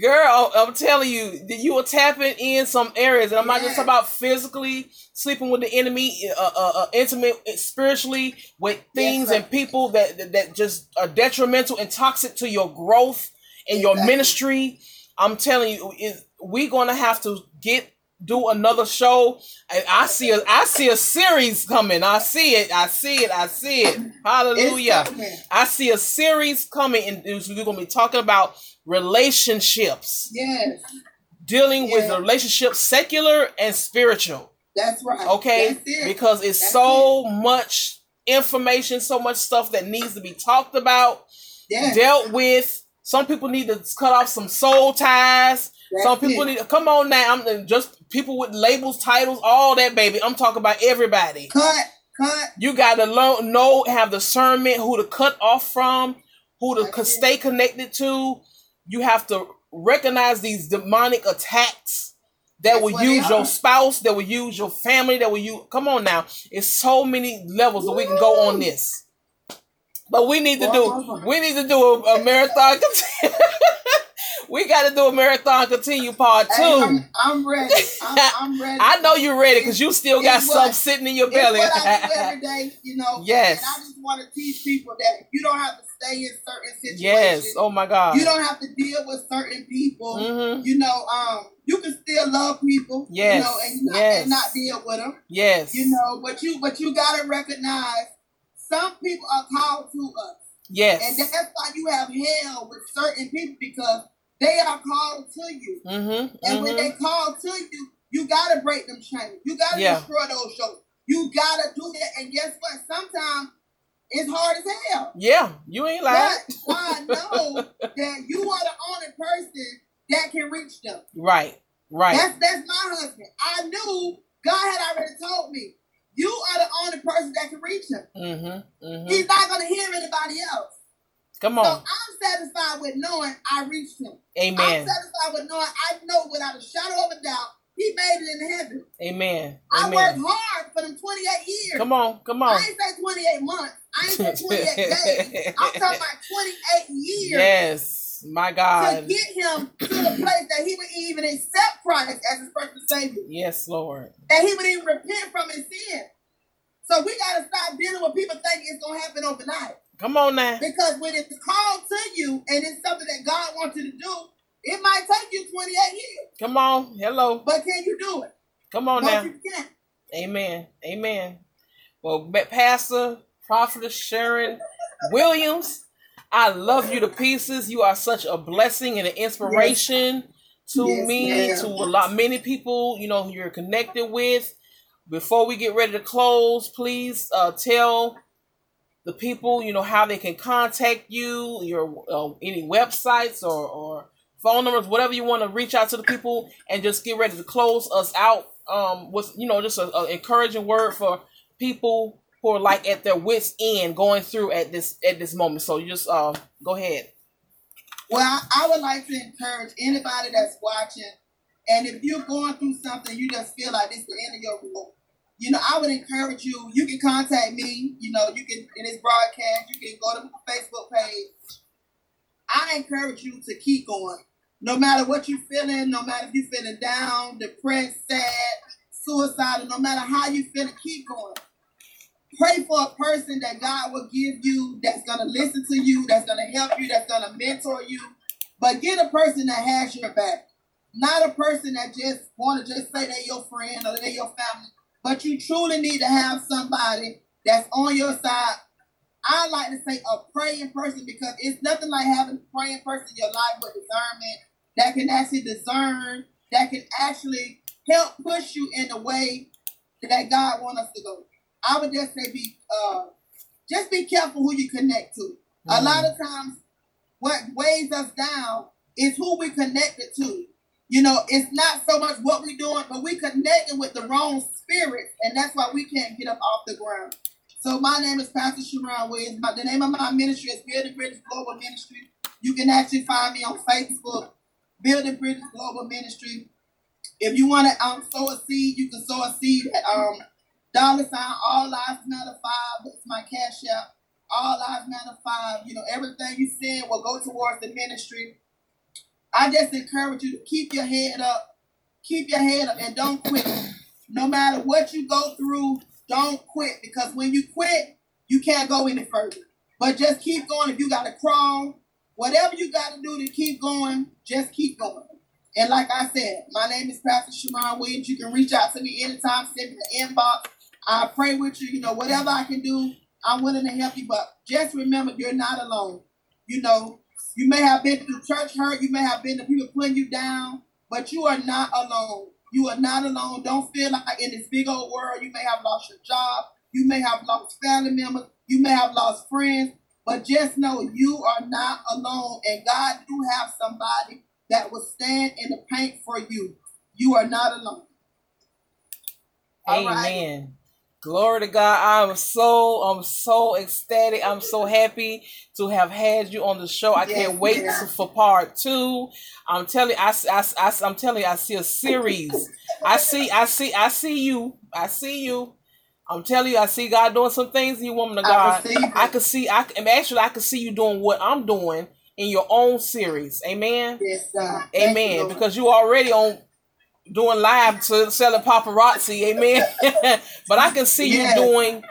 Girl, I'm telling you, that you are tapping in some areas, and I'm not just talking about physically sleeping with the enemy, uh, uh, uh intimate spiritually with things yes, and people that that just are detrimental and toxic to your growth and your ministry. I'm telling you, we're gonna have to get do another show. And I see a I see a series coming. I see it. I see it. I see it. Hallelujah. I see a series coming and we're gonna be talking about relationships. Yes. Dealing yes. with relationships, secular and spiritual. That's right. Okay? That's it. Because it's That's so it. much information, so much stuff that needs to be talked about, yes. dealt with. Some people need to cut off some soul ties. That's some people it. need to come on now. I'm just people with labels, titles, all that, baby. I'm talking about everybody. Cut, cut. You got to know, have discernment who to cut off from, who to stay connected to you have to recognize these demonic attacks that That's will use your spouse, that will use your family, that will use. Come on now, it's so many levels Woo! that we can go on this. But we need to do we need to do a, a marathon. we got to do a marathon continue part two. Hey, I'm, I'm, ready. I'm, I'm, ready. I know you're ready because you still got something sitting in your belly. every day, you know. Yes. And I just want to teach people that you don't have to stay in certain situations. Yes. Oh my God. You don't have to deal with certain people. Mm-hmm. You know, um, you can still love people. Yes. You know, and, not, yes. and not deal with them. Yes. You know, but you but you gotta recognize some people are called to us. Yes. And that's why you have hell with certain people because they are called to you. Mm-hmm. And mm-hmm. when they call to you, you gotta break them chains. You gotta yeah. destroy those shows. You gotta do that. And guess what? Sometimes it's hard as hell. Yeah, you ain't lying. But I know that you are the only person that can reach them. Right, right. That's that's my husband. I knew God had already told me you are the only person that can reach him. Mm-hmm, mm-hmm. He's not going to hear anybody else. Come on. So I'm satisfied with knowing I reached him. Amen. I'm satisfied with knowing I know without a shadow of a doubt he made it in heaven. Amen. I worked hard for them 28 years. Come on, come on. I ain't say 28 months. I ain't say 28 days. I'm talking about 28 years. Yes, my God. To get him to the place that he would even accept Christ as his personal Savior. Yes, Lord. That he would even repent from his sin. So we got to stop dealing with people thinking it's going to happen overnight. Come on now. Because when it's called to you and it's something that God wants you to do, it might take you 28 years. Come on. Hello. But can you do it? Come on now. Amen. Amen. Well, Pastor, Prophetess Sharon Williams, I love you to pieces. You are such a blessing and an inspiration yes. to yes, me, ma'am. to a lot many people, you know, you're connected with. Before we get ready to close, please uh, tell the people, you know, how they can contact you, your uh, any websites or, or phone numbers, whatever you want to reach out to the people, and just get ready to close us out um, with, you know, just an encouraging word for people who are like at their wits end going through at this at this moment. So you just uh, go ahead. Well, I would like to encourage anybody that's watching, and if you're going through something, you just feel like it's the end of your rope you know, I would encourage you. You can contact me. You know, you can in this broadcast. You can go to my Facebook page. I encourage you to keep going, no matter what you're feeling. No matter if you're feeling down, depressed, sad, suicidal. No matter how you feeling, keep going. Pray for a person that God will give you that's gonna listen to you, that's gonna help you, that's gonna mentor you. But get a person that has your back, not a person that just want to just say they're your friend or they're your family but you truly need to have somebody that's on your side. I like to say a praying person because it's nothing like having a praying person in your life with discernment that can actually discern, that can actually help push you in the way that God wants us to go. I would just say be uh, just be careful who you connect to. Mm-hmm. A lot of times what weighs us down is who we connected to. You know, it's not so much what we're doing, but we're connecting with the wrong spirit, and that's why we can't get up off the ground. So my name is Pastor Sharon Williams. The name of my ministry is Building Bridges Global Ministry. You can actually find me on Facebook, Building Bridges Global Ministry. If you want to um, sow a seed, you can sow a seed at um, dollar sign all lives matter five. That's my cash app. All Lives Matter 5, you know, everything you said will go towards the ministry. I just encourage you to keep your head up. Keep your head up and don't quit. No matter what you go through, don't quit because when you quit, you can't go any further. But just keep going. If you got to crawl, whatever you got to do to keep going, just keep going. And like I said, my name is Pastor Sharon Williams. You can reach out to me anytime, send me an inbox. I pray with you. You know, whatever I can do, I'm willing to help you. But just remember, you're not alone. You know, you may have been through church hurt. You may have been the people putting you down, but you are not alone. You are not alone. Don't feel like in this big old world you may have lost your job. You may have lost family members. You may have lost friends. But just know you are not alone. And God do have somebody that will stand in the paint for you. You are not alone. Amen. Glory to God. I'm so I'm so ecstatic. I'm so happy to have had you on the show. I yes, can't wait yeah. for part two. I'm telling I, I, I, I'm telling you, I see a series. I see I see I see you. I see you. I'm telling you, I see God doing some things in you, woman of God. I, can see I can actually I can see you doing what I'm doing in your own series. Amen. Yes, God. Amen. You, because you already on doing live to selling paparazzi, amen. but I can see yes. you doing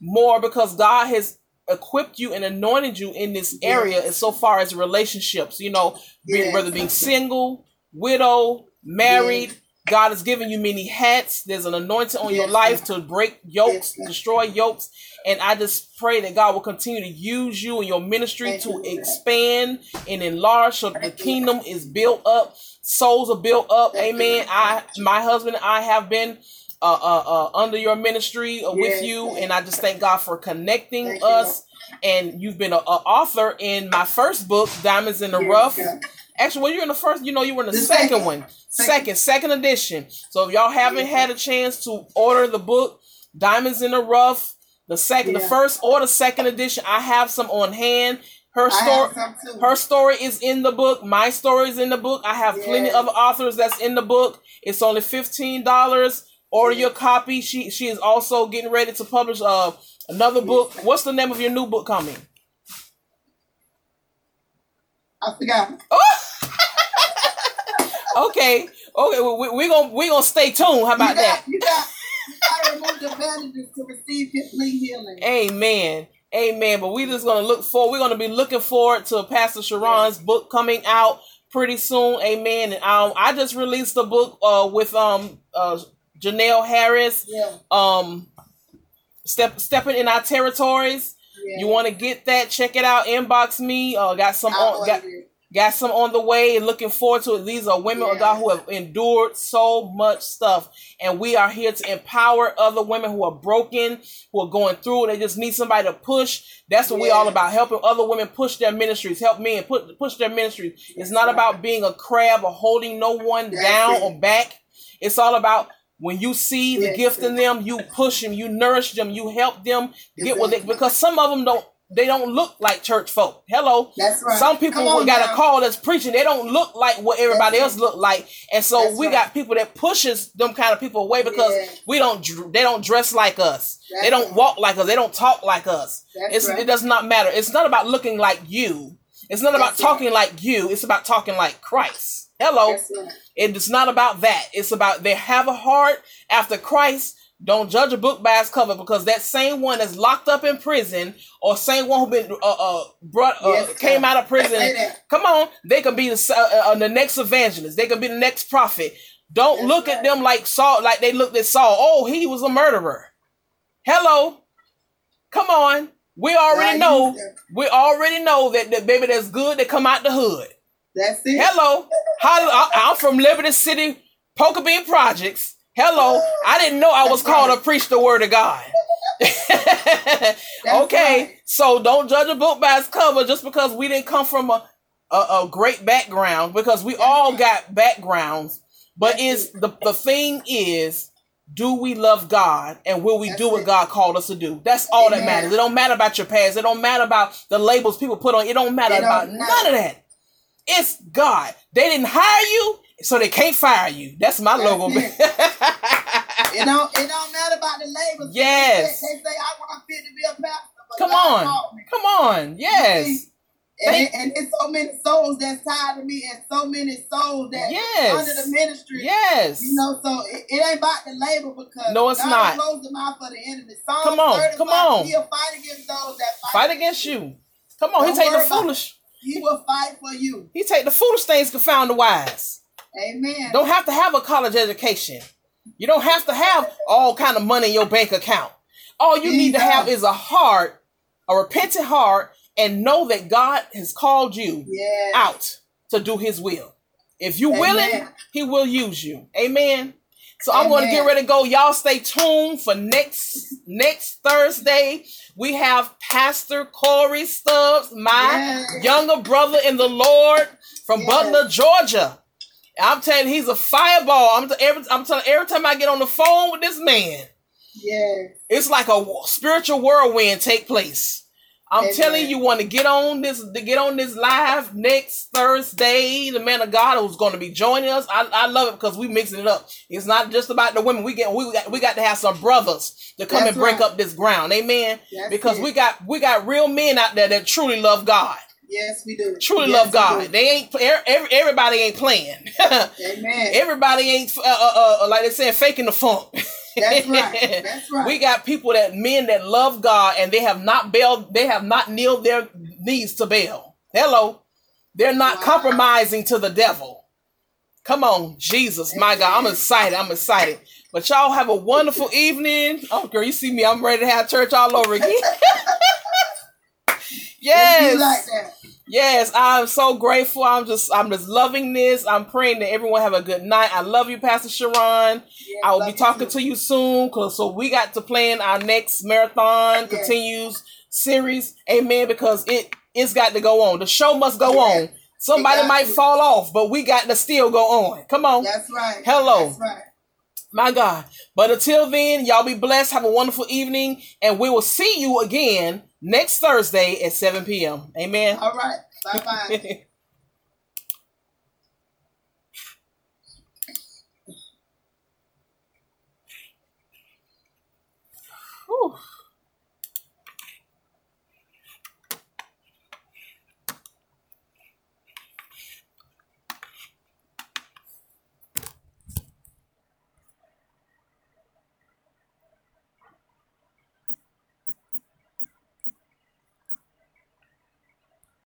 more because God has equipped you and anointed you in this area yes. as so far as relationships, you know, yes. whether being single, widow, married. God has given you many hats. There's an anointing on your life to break yokes, destroy yokes. And I just pray that God will continue to use you in your ministry to expand and enlarge so the kingdom is built up souls are built up. Amen. I, my husband and I have been uh, uh, uh, under your ministry uh, with you, and I just thank God for connecting thank us. You. And you've been an author in my first book, Diamonds in the yes, Rough. God. Actually, well, you're in the first. You know, you were in the, the second, second, one, second, second edition. So if y'all haven't had a chance to order the book, Diamonds in the Rough, the second, yeah. the first or the second edition, I have some on hand. Her story, her story is in the book. My story is in the book. I have plenty of authors that's in the book. It's only fifteen dollars. Order your copy. She she is also getting ready to publish uh another book. What's the name of your new book coming? I forgot. Oh! okay, okay. We, we, we gonna we're gonna stay tuned. How about you got, that? You got you got to remove the bandages to receive complete healing. Amen. Amen. But we just gonna look for. We're gonna be looking forward to Pastor Sharon's book coming out pretty soon. Amen. And um, I just released a book uh with um uh Janelle Harris. Yeah. Um, step stepping in our territories. Yeah. You want to get that? Check it out. Inbox me. Uh, got some on. Got, Got some on the way and looking forward to it. These are women yeah. of God who have endured so much stuff. And we are here to empower other women who are broken, who are going through. They just need somebody to push. That's what yeah. we're all about. Helping other women push their ministries. Help men put, push their ministries. It's not right. about being a crab or holding no one That's down it. or back. It's all about when you see the gift in them, you push them, you nourish them, you help them get what they because some of them don't they don't look like church folk. Hello. That's right. Some people got now. a call that's preaching. They don't look like what everybody that's else look like. And so that's we right. got people that pushes them kind of people away because yeah. we don't they don't dress like us. That's they don't right. walk like us. They don't talk like us. It does not matter. It's not about looking like you. It's not about talking like you. It's about talking like Christ. Hello. It is not about that. It's about they have a heart after Christ don't judge a book by its cover because that same one that's locked up in prison or same one who been uh, uh brought uh, yes, came out of prison. Come on, they can be the, uh, uh, the next evangelist. They can be the next prophet. Don't that's look right. at them like Saul, like they looked at Saul. Oh, he was a murderer. Hello, come on. We already know. We already know that the baby that's good that come out the hood. That's it. Hello, I'm from Liberty City, Pork 'n' Bean Projects. Hello, I didn't know I was called to preach the word of God. okay, right. so don't judge a book by its cover just because we didn't come from a a, a great background because we all got backgrounds. But is the the thing is, do we love God and will we That's do what it. God called us to do? That's all Amen. that matters. It don't matter about your past. It don't matter about the labels people put on. It don't matter it about don't none of that. It's God. They didn't hire you so they can't fire you. That's my That's logo. It. it don't it don't matter about the labels. Yes. They, they, say I fit to be a pastor. Come on. Come on. Yes. And, and it's so many souls that's tired of me, and so many souls that yes. under the ministry. Yes, you know, so it, it ain't about the labor because no, it's God not. Close the mouth for the enemy. Psalm come on, come on. He'll fight against those that fight, fight against you. Come on, Don't he take the foolish. He will fight for you. He take the foolish things, confound the wise. Amen. Don't have to have a college education. You don't have to have all kind of money in your bank account. All you need to have is a heart, a repentant heart, and know that God has called you yes. out to do His will. If you willing, He will use you. Amen. So I'm going to get ready to go. Y'all stay tuned for next next Thursday. We have Pastor Corey Stubbs, my yes. younger brother in the Lord from yes. Butler, Georgia. I'm telling you, he's a fireball. I'm, t- every, I'm telling every time I get on the phone with this man, yeah, it's like a spiritual whirlwind take place. I'm Amen. telling you, you want to get on this to get on this live next Thursday. The man of God who's going to be joining us. I, I love it because we mixing it up. It's not just about the women. We get we got we got to have some brothers to come That's and break right. up this ground. Amen. That's because it. we got we got real men out there that truly love God. Yes, we do. Truly yes, love God. They ain't every, everybody ain't playing. Amen. Everybody ain't uh, uh, uh, like they said faking the funk. That's right. That's right. We got people that men that love God and they have not bailed, they have not kneeled their knees to Baal. Hello. They're not wow. compromising to the devil. Come on, Jesus, my God. I'm excited. I'm excited. But y'all have a wonderful evening. Oh, girl, you see me. I'm ready to have church all over again. yes. Like Yes, I'm so grateful. I'm just I'm just loving this. I'm praying that everyone have a good night. I love you, Pastor Sharon. Yes, I will be talking to you soon because so we got to plan our next marathon yes. continues series. Amen. Because it it's got to go on. The show must go on. Somebody might fall off, but we got to still go on. Come on. That's right. Hello. That's right. My God. But until then, y'all be blessed. Have a wonderful evening. And we will see you again next Thursday at 7 p.m. Amen. All right. Bye bye. Whew.